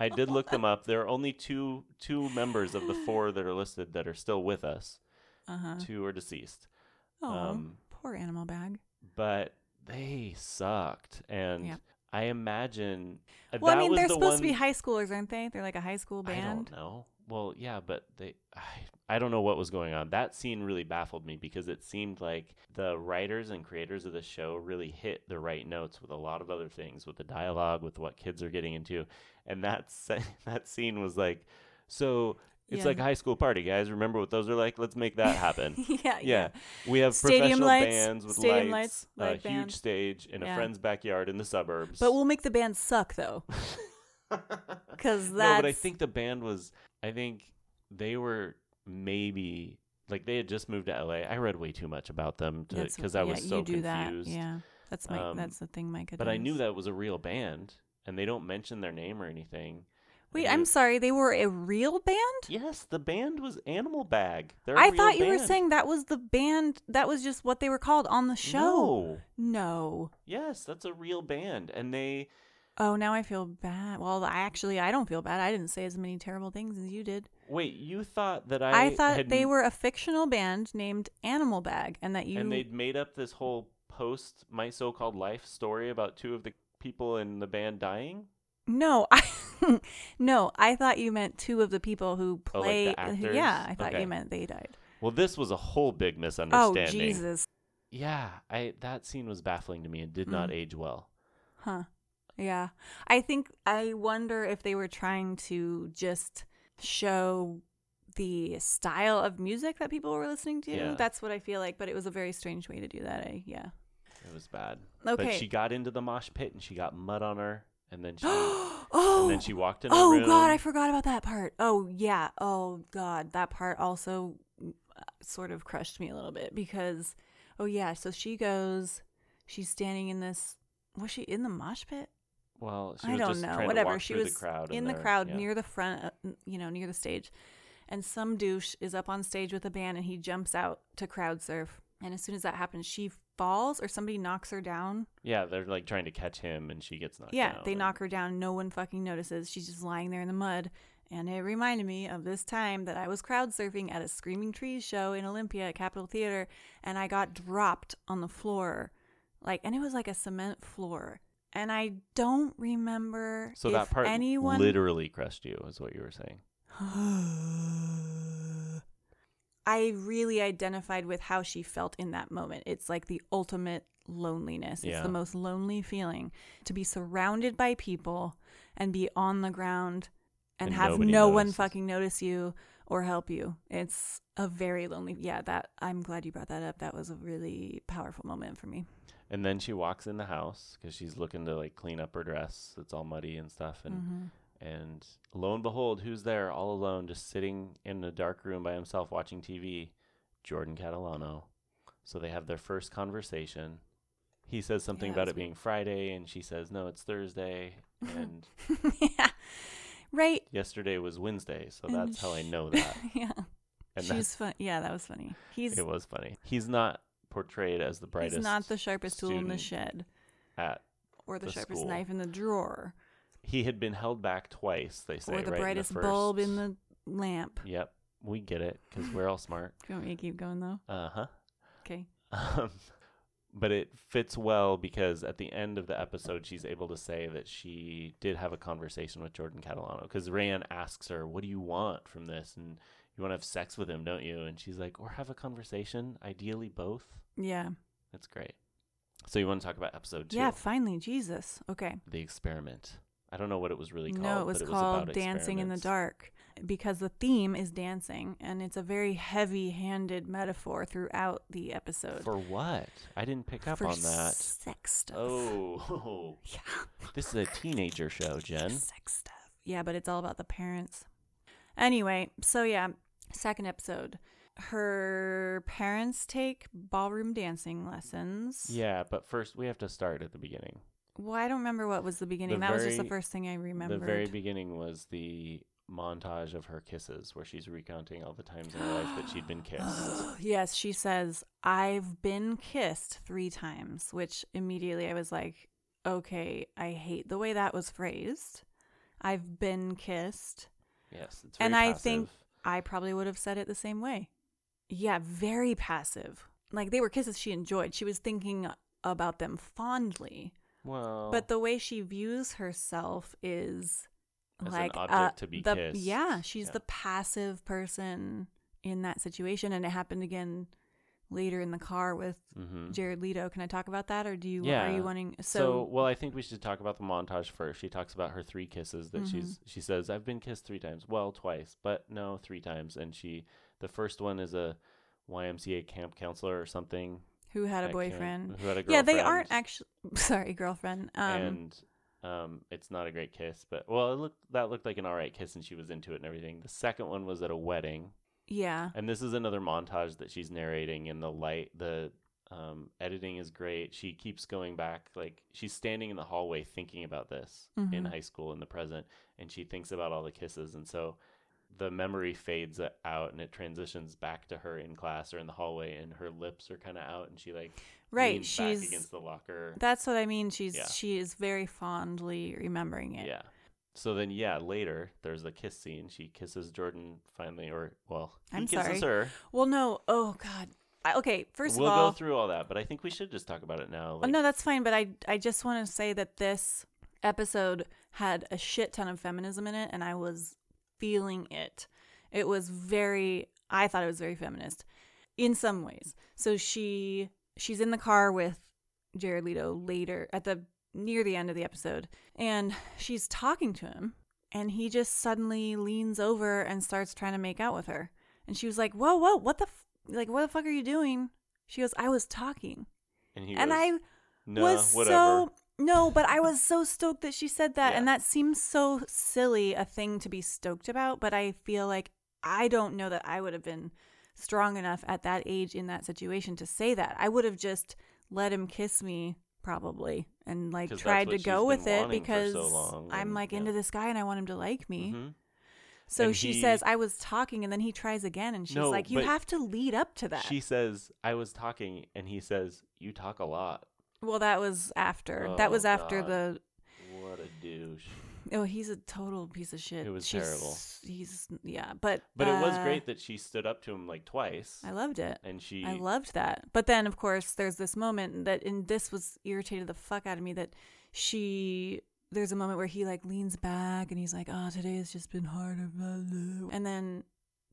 I did look them up. There are only two two members of the four that are listed that are still with us. Uh huh. Two are deceased, Oh, um, poor animal bag. but they sucked. And Yeah. I imagine. uh, Well, I mean, they're the supposed to be high schoolers, aren't they? They're like a high school band. I don't know. Well, yeah, but they. I, I don't know what was going on. That scene really baffled me because it seemed like the writers and creators of the show really hit the right notes with a lot of other things, with the dialogue, with what kids are getting into, and that se- that scene was like, so it's Yeah. like a high school party, guys. Remember what those are like? Let's make that happen. yeah, yeah, we have Stadium professional lights, bands with stadium lights, lights, light a huge stage in Yeah. a friend's backyard in the suburbs. But we'll make the band suck though, because no, but I think the band was. I think they were maybe like they had just moved to LA. I read way too much about them because I was yeah, so you do confused. That. Yeah, that's my. Um, that's the thing, Mike. But I knew that was a real band, and they don't mention their name or anything. Wait, I'm sorry. They were a real band. Yes, the band was Animal Bag. They're I thought you were saying that was the band. That was just what they were called on the show. No. No. Yes, that's a real band, and they. Oh, now I feel bad. Well, I actually I don't feel bad. I didn't say as many terrible things as you did. Wait, you thought that I? I, thought had they were a fictional band named Animal Bag, and that you. and they'd made up this whole post my so-called life story about two of the people in the band dying. No, I no, I thought you meant two of the people who Oh, like play. the actors? yeah, I thought Okay. you meant they died. Well, this was a whole big misunderstanding. Oh misunderstanding. Jesus, Yeah, I that scene was baffling to me and did not Mm. age well. huh? Yeah, I think I wonder if they were trying to just show the style of music that people were listening to. Yeah. That's what I feel like, but it was a very strange way to do that. I, yeah. It was bad. But Okay. she got into the mosh pit and she got mud on her, and then she oh, and then she walked in. the Oh room. God, I forgot about that part. Oh yeah. Oh God, that part also uh, sort of crushed me a little bit because, oh yeah. So she goes, she's standing in this. Was she in the mosh pit? Well, she I was don't just know. trying to Whatever. She was the crowd in the crowd yeah. near the front, uh, you know, near the stage, and some douche is up on stage with a band, and he jumps out to crowd surf. And as soon as that happens, she falls, or somebody knocks her down. Yeah, they're like trying to catch him, and she gets knocked Yeah, they and- knock her down. No one fucking notices. She's just lying there in the mud. And it reminded me of this time that I was crowd surfing at a Screaming Trees show in Olympia at Capitol Theater, and I got dropped on the floor. Like, and it was like a cement floor. And I don't remember So if that part anyone literally crushed you, is what you were saying. I really identified with how she felt in that moment. It's like the ultimate loneliness. It's Yeah. the most lonely feeling to be surrounded by people and be on the ground and, And have no one fucking notice you or help you. It's a very lonely. Yeah, that I'm glad you brought that up. That was a really powerful moment for me. And then she walks in the house because she's looking to like clean up her dress. It's all muddy and stuff. And Mhm. and lo and behold, who's there all alone, just sitting in a dark room by himself watching TV? Jordan Catalano. So they have their first conversation. He says something Yeah, about it being Friday, and she says, "No, it's Thursday." And yeah. Right. yesterday was Wednesday, so And that's how I know that. yeah. And She's fun. Yeah, that was funny. He's it was funny. He's not portrayed as the brightest he's not the sharpest tool in the shed at or the, the sharpest school. knife in the drawer he had been held back twice. They say or the right, in brightest first- bulb in the lamp. Yep, we get it because we're all smart. Do you want me to keep going though? Uh huh. Okay. Um, but it fits well because at the end of the episode, she's able to say that she did have a conversation with Jordan Catalano because Rayanne asks her, "What do you want from this?" and you want to have sex with him, don't you? And she's like, "Or have a conversation, ideally both." Yeah. That's great. So you want to talk about episode two? Yeah, finally, Jesus. Okay. the experiment. I don't know what it was really called. no, it was called about Dancing in the. Dark because the theme is dancing and it's a very heavy-handed metaphor throughout the episode. For what? I didn't pick up For on that. sex stuff. Oh, Yeah. this is a teenager show, Jen. Sex stuff. Yeah, but it's all about the parents. Anyway, so yeah, second episode. Her parents take ballroom dancing lessons. Yeah, but first we have to start at the beginning. Well, I don't remember what was the beginning. The that was just the first thing I remember. The very beginning was the montage of her kisses, where she's recounting all the times in her life that she'd been kissed. yes, she says, I've been kissed three times, which immediately I was like, okay, I hate the way that was phrased. I've been kissed. Yes, it's very And I passive. think I probably would have said it the same way. Yeah, very passive. Like they were kisses she enjoyed. She was thinking about them fondly. well, But the way she views herself is As an like object uh, to be the, kissed. Yeah, she's Yeah. the passive person in that situation, and it happened again later in the car with Mhm. Jared Leto. Can I talk about that, or do you? yeah. Are you wanting? So, So, well, I think we should talk about the montage first. She talks about her three kisses that Mhm. she's. She says, "I've been kissed three times. Well, twice, but no, three times." And she, the first one is a YMCA camp counselor or something. who had a at camp, boyfriend? Who had a girlfriend. Yeah, they aren't actually. Sorry, girlfriend. Um, and um, it's not a great kiss, but well, it looked that looked like an all right kiss, and she was into it and everything. The second one was at a wedding, yeah, and this is another montage that she's narrating, and the light, the um, editing is great. She keeps going back, like she's standing in the hallway thinking about this in Mhm. high school in the present, and she thinks about all the kisses, and so the memory fades out and it transitions back to her in class or in the hallway and her lips are kind of out and she like right. She's against the locker That's what I mean. She's Yeah. she is very fondly remembering it. Yeah. So then, yeah, later there's a kiss scene. She kisses Jordan finally, or well, he I'm kisses sorry. her. Well, no. Oh God. I, okay. 1st we'll of all, we'll go through all that, but I think we should just talk about it now. Oh, no, that's fine. But I I just want to say that this episode had a shit ton of feminism in it, and I was feeling it. It was very. I thought it was very feminist, in some ways. So she she's in the car with Jared Leto later at the near the end of the episode, and she's talking to him, and he just suddenly leans over and starts trying to make out with her, and she was like, "Whoa, whoa, what the f- like? What the fuck are you doing?" She goes, "I was talking." and he and was, I no, was whatever. so no, but I was so stoked that she said that, and that seems so silly a thing to be stoked about. But I feel like I don't know that I would have been strong enough at that age in that situation to say that. I would have just let him kiss me probably and like tried to go with it so because long, I'm like yeah. into this guy and I want him to like me. Mhm. So And she he- says I was talking, and then he tries again, and she's No, like, "You have to lead up to that." She says, "I was talking," and he says, "You talk a lot." Well, that was after. that was Oh, after God. the What a douche. Oh, he's a total piece of shit. It was She's- terrible. He's yeah, but But it was uh, great that she stood up to him like twice, I loved it. and she. I loved that. But then, of course, there's this moment that, and this was irritated the fuck out of me that she. There's a moment where he like leans back and he's like, "Oh, today has just been hard." blah, blah." And then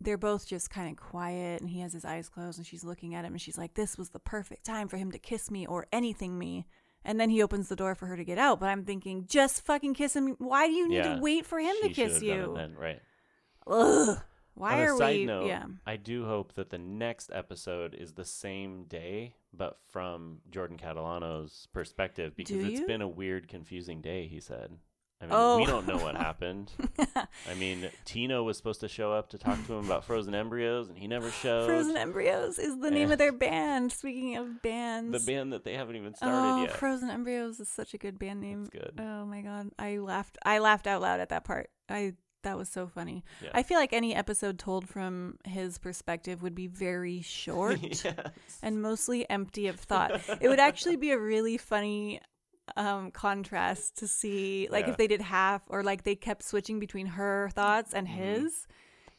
they're both just kind of quiet, and he has his eyes closed, and she's looking at him, and she's like, "This was the perfect time for him to kiss me or anything me." And then he opens the door for her to get out, but I'm thinking, just fucking kiss him. Why do you need Yeah, to wait for him to kiss should've done it you? Then, right. Ugh. Why are side we? note, yeah. I do hope that the next episode is the same day, but from Jordan Catalano's perspective, because it's been a weird, confusing day. He said. I mean, Oh. we don't know what oh. happened. I mean, Tino was supposed to show up to talk to him about frozen embryos, and he never showed. Frozen Embryos is the name Yeah. of their band. Speaking of bands, the band that they haven't even started oh, yet. Frozen Embryos is such a good band name. It's good. Oh my god, I laughed. I laughed out loud at that part. I that was so funny. Yeah. I feel like any episode told from his perspective would be very short yes. and mostly empty of thought. it would actually be a really funny um contrast to see like Yeah. if they did half or like they kept switching between her thoughts and Mhm. his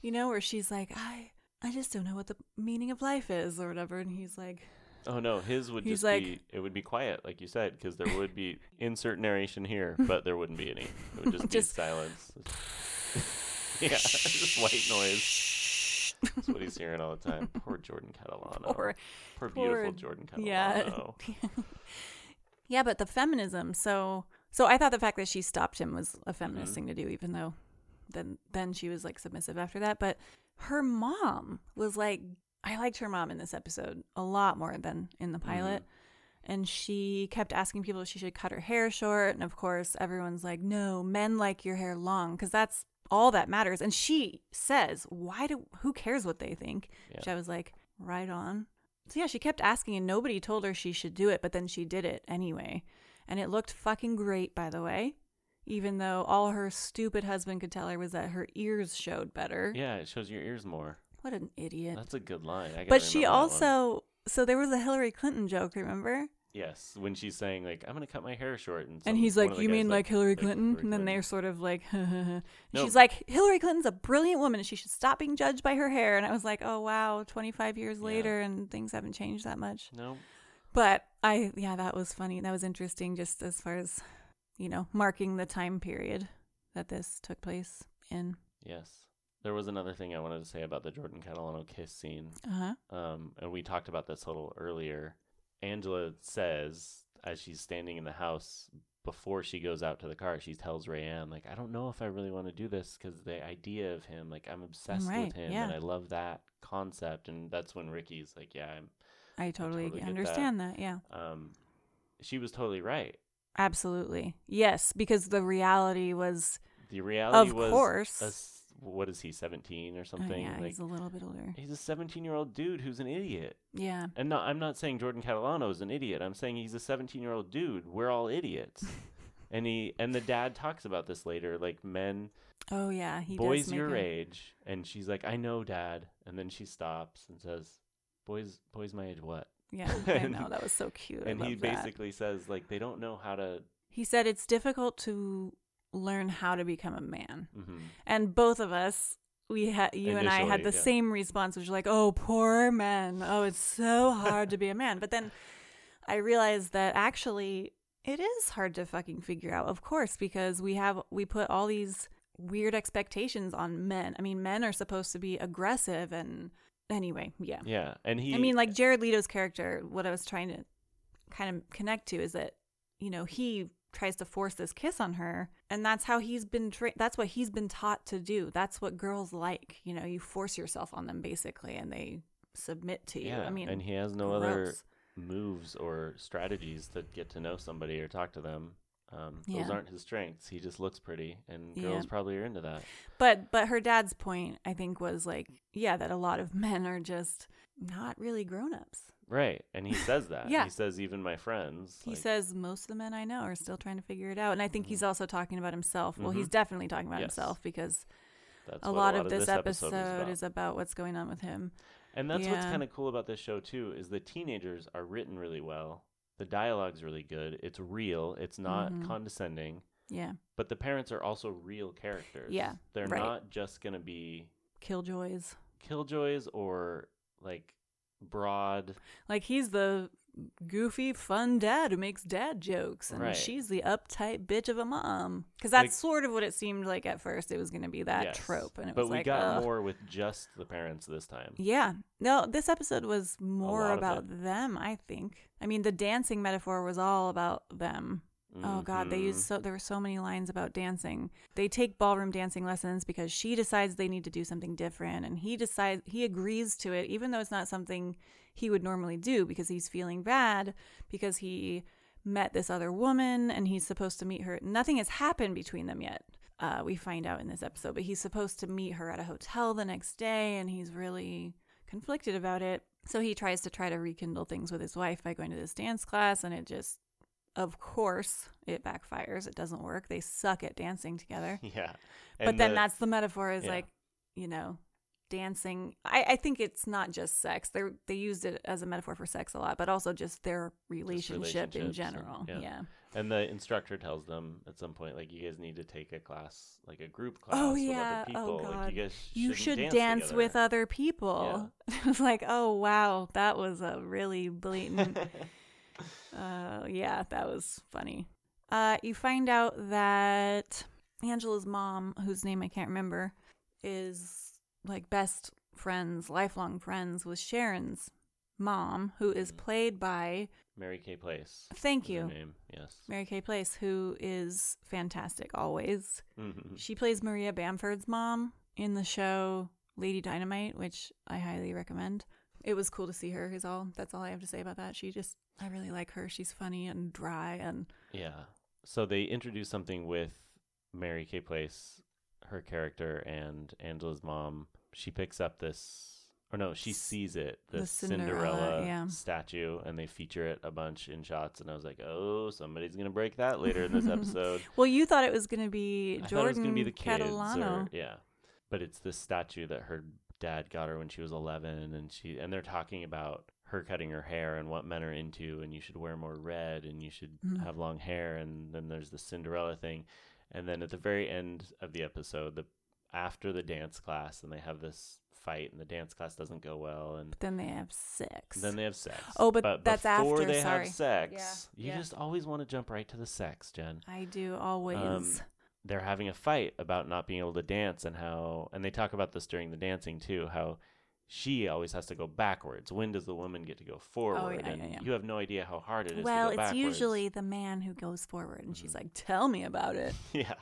you know where she's like i i just don't know what the meaning of life is or whatever and he's like Oh no, his would just like- be. It would be quiet, like you said, because there would be insert narration here, but there wouldn't be any. It would just, Just- be silence. yeah, just white noise. That's what he's hearing all the time. Poor Jordan Catalano. Poor- Poor poor- beautiful Jordan Catalano. yeah yeah but the feminism so so i thought the fact that she stopped him was a feminist Mhm. thing to do even though then then she was like submissive after that. But her mom was like i liked her mom in this episode a lot more than in the pilot. And she kept asking people if she should cut her hair short. And of course everyone's like no men like your hair long because that's all that matters. And she says why do who cares what they think? Which i was like right on so yeah she kept asking and nobody told her she should do it but then she did it anyway and it looked fucking great by the way even though all her stupid husband could tell her was that her ears showed better Yeah, it shows your ears more. what an idiot That's a good line. I but she remember that one. also so there was a hillary clinton joke remember yes, when she's saying like, "I'm gonna cut my hair short," and, And he's like, "You mean like Hillary like Clinton?" Hillary and then they're sort of like, she's like, "Hillary Clinton's a brilliant woman, she should stop being judged by her hair." And I was like, "Oh wow, 25 years Yeah. later, and things haven't changed that much." No, But I, yeah, that was funny. That was interesting, just as far as you know, marking the time period that this took place in. yes. There was another thing I wanted to say about the Jordan Catalano kiss scene. Uh huh. um, and we talked about this a little earlier. Angela says as she's standing in the house before she goes out to the car, she tells Rayanne like, "I don't know if I really want to do this because the idea of him, like, I'm obsessed Right, with him yeah. and I love that concept." And that's when Ricky's like, "Yeah, I'm." I totally, totally get that. understand that. Yeah, Um, she was totally right. absolutely. Yes, because the reality was, The reality of was, course. What is he, seventeen or something? Oh, something? yeah, like, he's a little bit older. he's a seventeen-year-old dude who's an idiot. Yeah. And not, I'm not saying Jordan Catalano is an idiot. I'm saying he's a 17 year old dude. We're all idiots. and he and the dad talks about this later, like men, Oh yeah, he boys your a- age. And she's like, I know, dad. And then she stops and says, boys, boys my age, what? Yeah, I know that was so cute. And he that. basically says like they don't know how to. he said it's difficult to learn how to become a man, hmm and both of us. We had you and I had the yeah. same response, which was like, "Oh, poor men. Oh, it's so hard to be a man." But then I realized that actually it is hard to fucking figure out. Of course, because we have we put all these weird expectations on men. I mean, men are supposed to be aggressive and anyway, yeah. Yeah, and he. I mean, like Jared Leto's character, what I was trying to kind of connect to is that, you know, he tries to force this kiss on her, and that's how he's been trained. That's what he's been taught to do. That's what girls like. You know, you force yourself on them basically, and they submit to you. yeah, I mean, and he has no other moves or strategies to get to know somebody or talk to them. Um, Yeah. Those aren't his strengths. He just looks pretty, and Yeah. girls probably are into that. But but her dad's point, I think, was like, yeah, that a lot of men are just not really grown ups. Right. And he says that. Yeah. He says even my friends. He like, says most of the men I know are still trying to figure it out, and I think he's also talking about himself. Well, he's Mhm. definitely talking about Yes. himself because that's a lot, of this episode, episode, was is about what's going on with him. And that's what's kind of cool about this show too is the teenagers are written really well. The dialogue's really good. It's real. It's not Mhm. condescending. Yeah. but the parents are also real characters. Yeah, they're right. not just gonna be Killjoys. killjoys or like broad. Like he's the goofy, fun dad who makes dad jokes, and Right. she's the uptight bitch of a mom. Because that's Like- sort of what it seemed like at first. It was going to be that Yes. trope, and it but was we like, got ugh. more with just the parents this time. Yeah. No, this episode was more about them, I think. I mean, the dancing metaphor was all about them. Oh god, they use Mhm. so there were so many lines about dancing. They take ballroom dancing lessons because she decides they need to do something different and he decides he agrees to it even though it's not something he would normally do because he's feeling bad because he met this other woman and he's supposed to meet her. Nothing has happened between them yet. Uh, we find out in this episode, but he's supposed to meet her at a hotel the next day and he's really conflicted about it. So he tries to try to rekindle things with his wife by going to this dance class and it just of course it backfires. It doesn't work. They suck at dancing together. Yeah, but And then the- that's the metaphor is yeah. like, you know, dancing. I, I think it's not just sex. They they used it as a metaphor for sex a lot, but also just their relationship in relationships and- general. yeah. yeah. And the instructor tells them at some point, like, you guys need to take a class, like a group oh, class Oh with yeah. other oh, people. Oh Like, god. you guys You shouldn't should dance, with other people. It was like, oh wow, that was a really blatant. uh, yeah, that was funny. Uh, you find out that Angela's mom, whose name I can't remember, is like best friends, lifelong friends with Sharon's mom, who is Mhm. played by Mary Kay Place. Thank you. Name. Yes. Mary Kay Place, who is fantastic always. Mhm. She plays Maria Bamford's mom in the show Lady Dynamite, which I highly recommend. It was cool to see her. Is all. That's all I have to say about that. She just, I really like her. She's funny and dry, and Yeah. So they introduce something with Mary Kay Place, her character, and Angela's mom. She picks up this, or no, she sees it, the this Cinderella, Cinderella, yeah. statue, and they feature it a bunch in shots. And I was like, oh, somebody's gonna break that later in this episode. well, you thought it was going to be I Jordan thought it was gonna be the kids, Catalano. or, yeah. But it's this statue that her dad got her when she was 11, and she and they're talking about her cutting her hair and what men are into, and you should wear more red, and you should Mhm. have long hair, and then there's the Cinderella thing, and then at the very end of the episode, the after the dance class, and they have this fight, and the dance class doesn't go well, and But then they have sex. then they have sex. Oh, but that's before after, they sorry. have sex, Yeah, you yeah. just always want to jump right to the sex, Jen I do always. um, they're having a fight about not being able to dance and how and they talk about this during the dancing too how she always has to go backwards when does the woman get to go forward Oh, yeah, and yeah, yeah. you have no idea how hard it is well, to it's backwards. usually the man who goes forward, and she's Mhm. like, "Tell me about it." yeah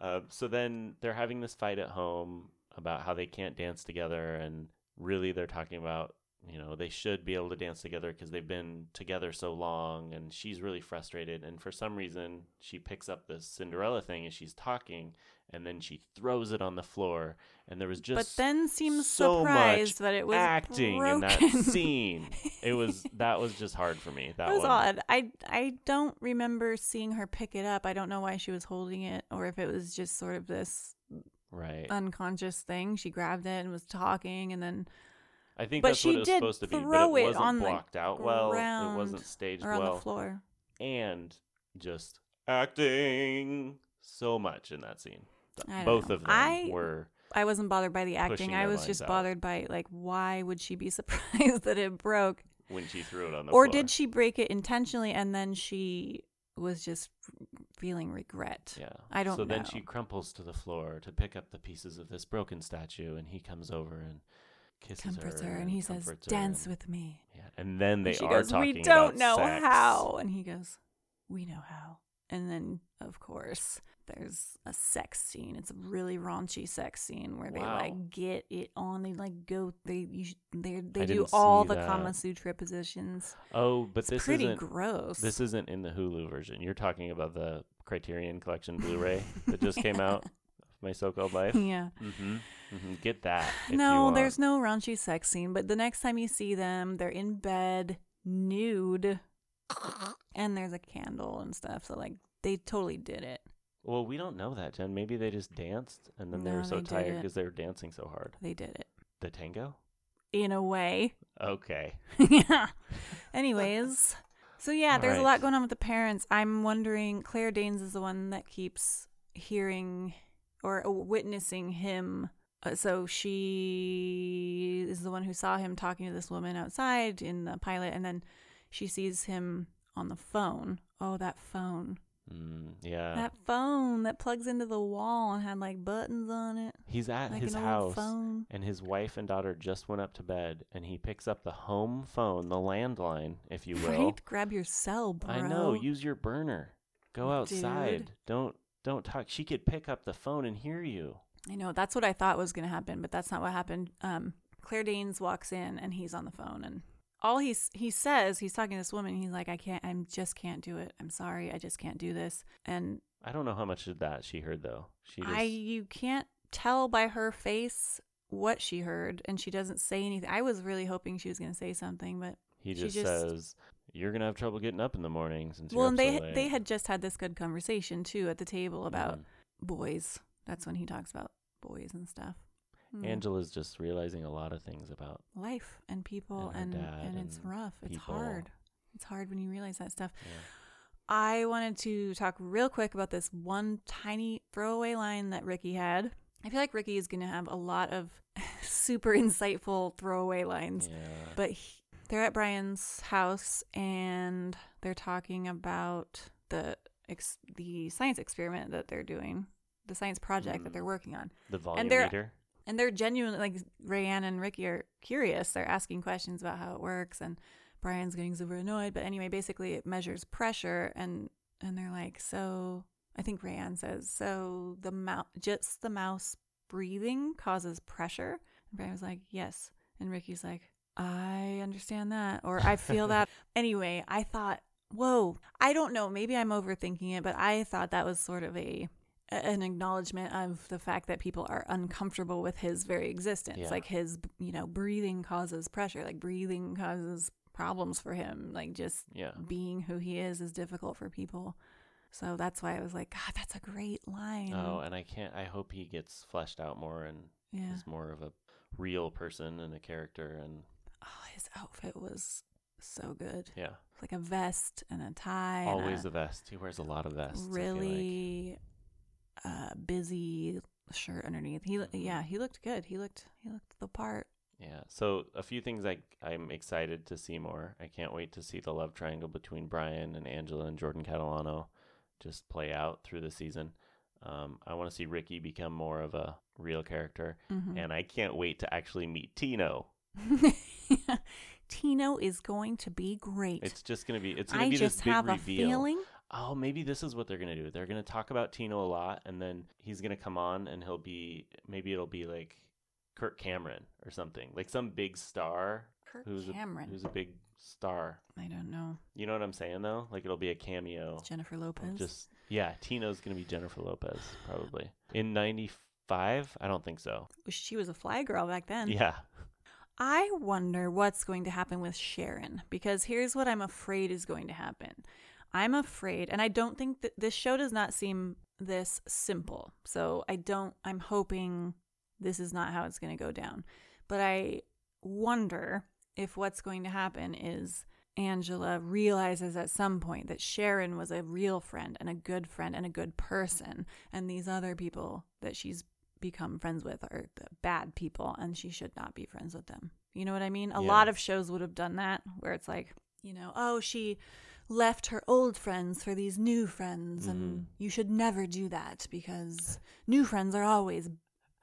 uh, so then they're having this fight at home about how they can't dance together and really they're talking about you know they should be able to dance together because they've been together so long and she's really frustrated and for some reason she picks up this cinderella thing as she's talking and then she throws it on the floor and there was just but then seems so surprised much that it was acting in that scene it was that was just hard for me that It was one odd. I I don't remember seeing her pick it up. I don't know why she was holding it, or if it was just sort of this right unconscious thing. She grabbed it and was talking, and then i think but that's she what it was did supposed to be throw but it it wasn't on the blocked out well it wasn't staged or on well the floor. and just acting so much in that scene. Both know. of them I- were I wasn't bothered by the acting. I was just out. bothered by like why would she be surprised that it broke, when she threw it on the floor. or floor. did she break it intentionally and then she was just feeling regret? Yeah. I don't know. So then she crumples to the floor to pick up the pieces of this broken statue, and he comes over and kisses Comforts her, her, and he says, "Dance and- with me." Yeah. And then they And she are goes, talking "We don't about know sex. how," and he goes, "We know how." And then, of course, there's a sex scene. It's a really raunchy sex scene where they Wow. like get it on. They like go. They you, sh- they they I do didn't all see the that. Kama Sutra positions. Oh, but it's this pretty isn't. gross. This isn't in the Hulu version. You're talking about the Criterion Collection Blu-ray that just came out. of My so-called life. yeah. Mm-hmm. mm-hmm. Get that. if you No, want. there's no raunchy sex scene. But the next time you see them, they're in bed, nude, and there's a candle and stuff. So like they totally did it. Well, we don't know that, Jen. Maybe they just danced and then they No, were so they tired because they were dancing so hard. They did it The tango? in a way. Okay. yeah. Anyways, So yeah, there's a Right. lot going on with the parents. I'm wondering. Claire Danes is the one that keeps hearing or uh, witnessing him. Uh, so she is the one who saw him talking to this woman outside in the pilot, and then she sees him on the phone. Oh, that phone! Mm, yeah. That phone that plugs into the wall and had like buttons on it, He's at like his house and his wife and daughter just went up to bed and he picks up the home phone, the landline, if you will. Right? Grab your cell, bro. I know, use your burner. Go outside. Dude. Don't don't talk. She could pick up the phone and hear you. I know that's what I thought was going to happen, but that's not what happened. Um, Claire Danes walks in and he's on the phone, and all he's he says he's talking to this woman. He's like, "I can't. I just can't do it. I'm sorry. I just can't do this." And I don't know how much of that she heard though. She just I you can't tell by her face what she heard, and she doesn't say anything. I was really hoping she was going to say something, but he she just, just- says you're gonna have trouble getting up in the morning since well, you're and they so late." they had just had this good conversation too at the table about Mhm. boys. That's when he talks about boys and stuff. Mm. Angela's just realizing a lot of things about life and people And and her and, it's and rough it's hard it's hard when you realize that stuff yeah. i wanted to talk real quick about this one tiny throwaway line that ricky had i feel like ricky is going to have a lot of super insightful throwaway lines yeah. but he, they're at brian's house and they're talking about the ex, the science experiment that they're doing the science project that Mm. they're working on the volume they're- meter. And they're genuinely like Rayanne and Ricky are curious. They're asking questions about how it works, and Brian's getting super annoyed. But anyway, basically, it measures pressure, and and they're like, so I think Rayanne says, so the mouse, just the mouse breathing causes pressure. And Brian was like, yes, and Ricky's like, I understand that, or I feel that. anyway, I thought, whoa, I don't know, maybe I'm overthinking it, but I thought that was sort of a an acknowledgement of the fact that people are uncomfortable with his very existence. Yeah. Like his, you know, breathing causes pressure. Like breathing causes problems for him. Like just Yeah. being who he is is difficult for people. So that's why I was like, God, that's a great line. Oh, and I can't. I hope he gets fleshed out more and yeah. is more of a real person and a character. And Oh, his outfit was so good. yeah, Like a vest and a tie. and always a a vest. He wears a lot of vests. I feel like. really uh, busy shirt underneath. He, yeah, he looked good. He looked, he looked the part. Yeah. So a few things I I'm excited to see more. I can't wait to see the love triangle between Brian and Angela and Jordan Catalano just play out through the season. Um, I want to see Ricky become more of a real character, Mhm. and I can't wait to actually meet Tino. Tino is going to be great. It's just gonna be it's gonna be just this big have a reveal. feeling. Oh, maybe this is what they're gonna do. They're gonna talk about Tino a lot, and then he's gonna come on, and he'll be maybe it'll be like Kurt Cameron or something, like some big star Kirk who's Cameron. a who's a big star. I don't know. You know what I'm saying though? Like it'll be a cameo. Jennifer Lopez. Just yeah, Tino's gonna be Jennifer Lopez probably in '95. I don't think so. she was a fly girl back then. Yeah, I wonder what's going to happen with Sharon because here's what I'm afraid is going to happen. I'm afraid, and I don't think that this show does not seem this simple. So I don't, I'm hoping this is not how it's going to go down. But I wonder if what's going to happen is Angela realizes at some point that Sharon was a real friend and a good friend and a good person, and these other people that she's become friends with are the bad people and she should not be friends with them. You know what I mean? A Yeah. lot of shows would have done that where it's like, you know, oh, she left her old friends for these new friends and Mhm. you should never do that because new friends are always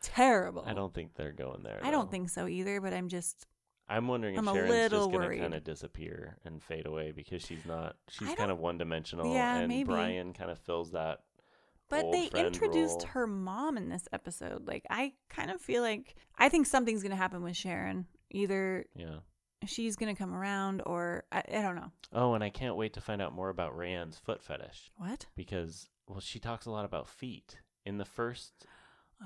terrible. I don't think they're going there. I don't think so either, but I'm just I'm wondering if I'm a Sharon's little just gonna worried. kind of disappear and fade away because she's not. She's I kind of one dimensional, Yeah, and maybe. Brian kind of fills that. But old they friend introduced role. her mom in this episode. Like I kind of feel like I think something's going to happen with Sharon. Either Yeah. She's going to come around or I, I don't know. Oh, and I can't wait to find out more about Rayanne's foot fetish What? because well, she talks a lot about feet in the first.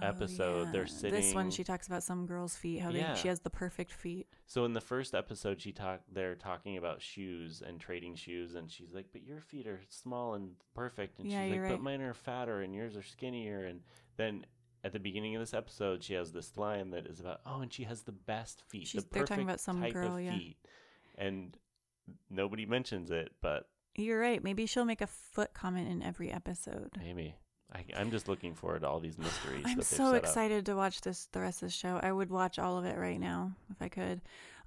Oh, Episode, they're sitting This one she talks about some girl's feet, how Yeah. they, she has the perfect feet. So in the first episode, she talk they're talking about shoes and trading shoes, and she's like, "But your feet are small and perfect," and Yeah, she's like, you're "But mine are fatter and yours are skinnier." And then at the beginning of this episode, she has this line that is about, "Oh, and she has the best feet, She's- the they're perfect talking about some type girl, of yeah. feet," and nobody mentions it, but You're right. Maybe she'll make a foot comment in every episode. maybe. I, I'm just looking forward to all these mysteries. I'm so set up. excited to watch this the rest of the show. I would watch all of it right now if I could.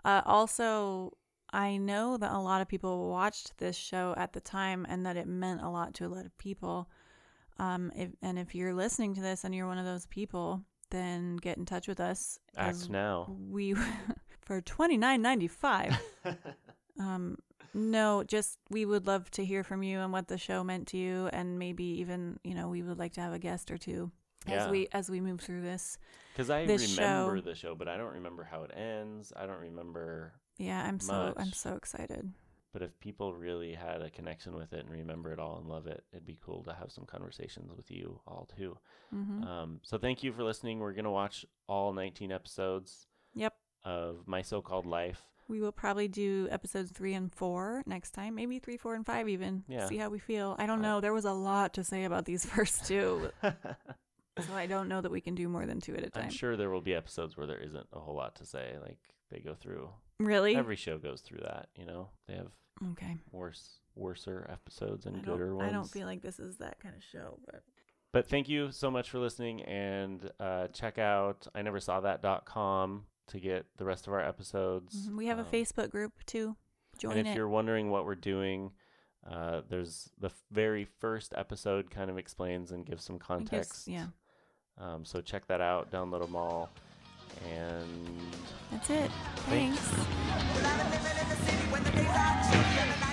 Uh, also, I know that a lot of people watched this show at the time and that it meant a lot to a lot of people. Um, if, and if you're listening to this and you're one of those people, then get in touch with us. Act now. We for twenty nine ninety five. Um, no, just we would love to hear from you and what the show meant to you, and maybe even you know we would like to have a guest or two as we as we move through this. Because I this remember show- the show, but I don't remember how it ends. I don't remember. Yeah, I'm so I'm so excited. But if people really had a connection with it and remember it all and love it, it'd be cool to have some conversations with you all too. hmm Um, so thank you for listening. We're gonna watch all 19 episodes Yep, of My So-Called Life. we will probably do episodes three and four next time. Maybe three, four, and five even. Yeah. See how we feel. I don't know. There was a lot to say about these first two, so I don't know that we can do more than two at a time. I'm sure there will be episodes where there isn't a whole lot to say. Like they go through Really? every show goes through that. You know, they have okay. worse, worser episodes and I gooder ones. I don't feel like this is that kind of show, but But thank you so much for listening and uh, check out I never saw that.com to get the rest of our episodes. Mhm. we have a Um, Facebook group too. Join And if it. you're wondering what we're doing, uh, there's the f- very first episode kind of explains and gives some It gives- context. yeah, Um, so check that out, download them all. And that's it. Thanks. Thanks when the days are cheap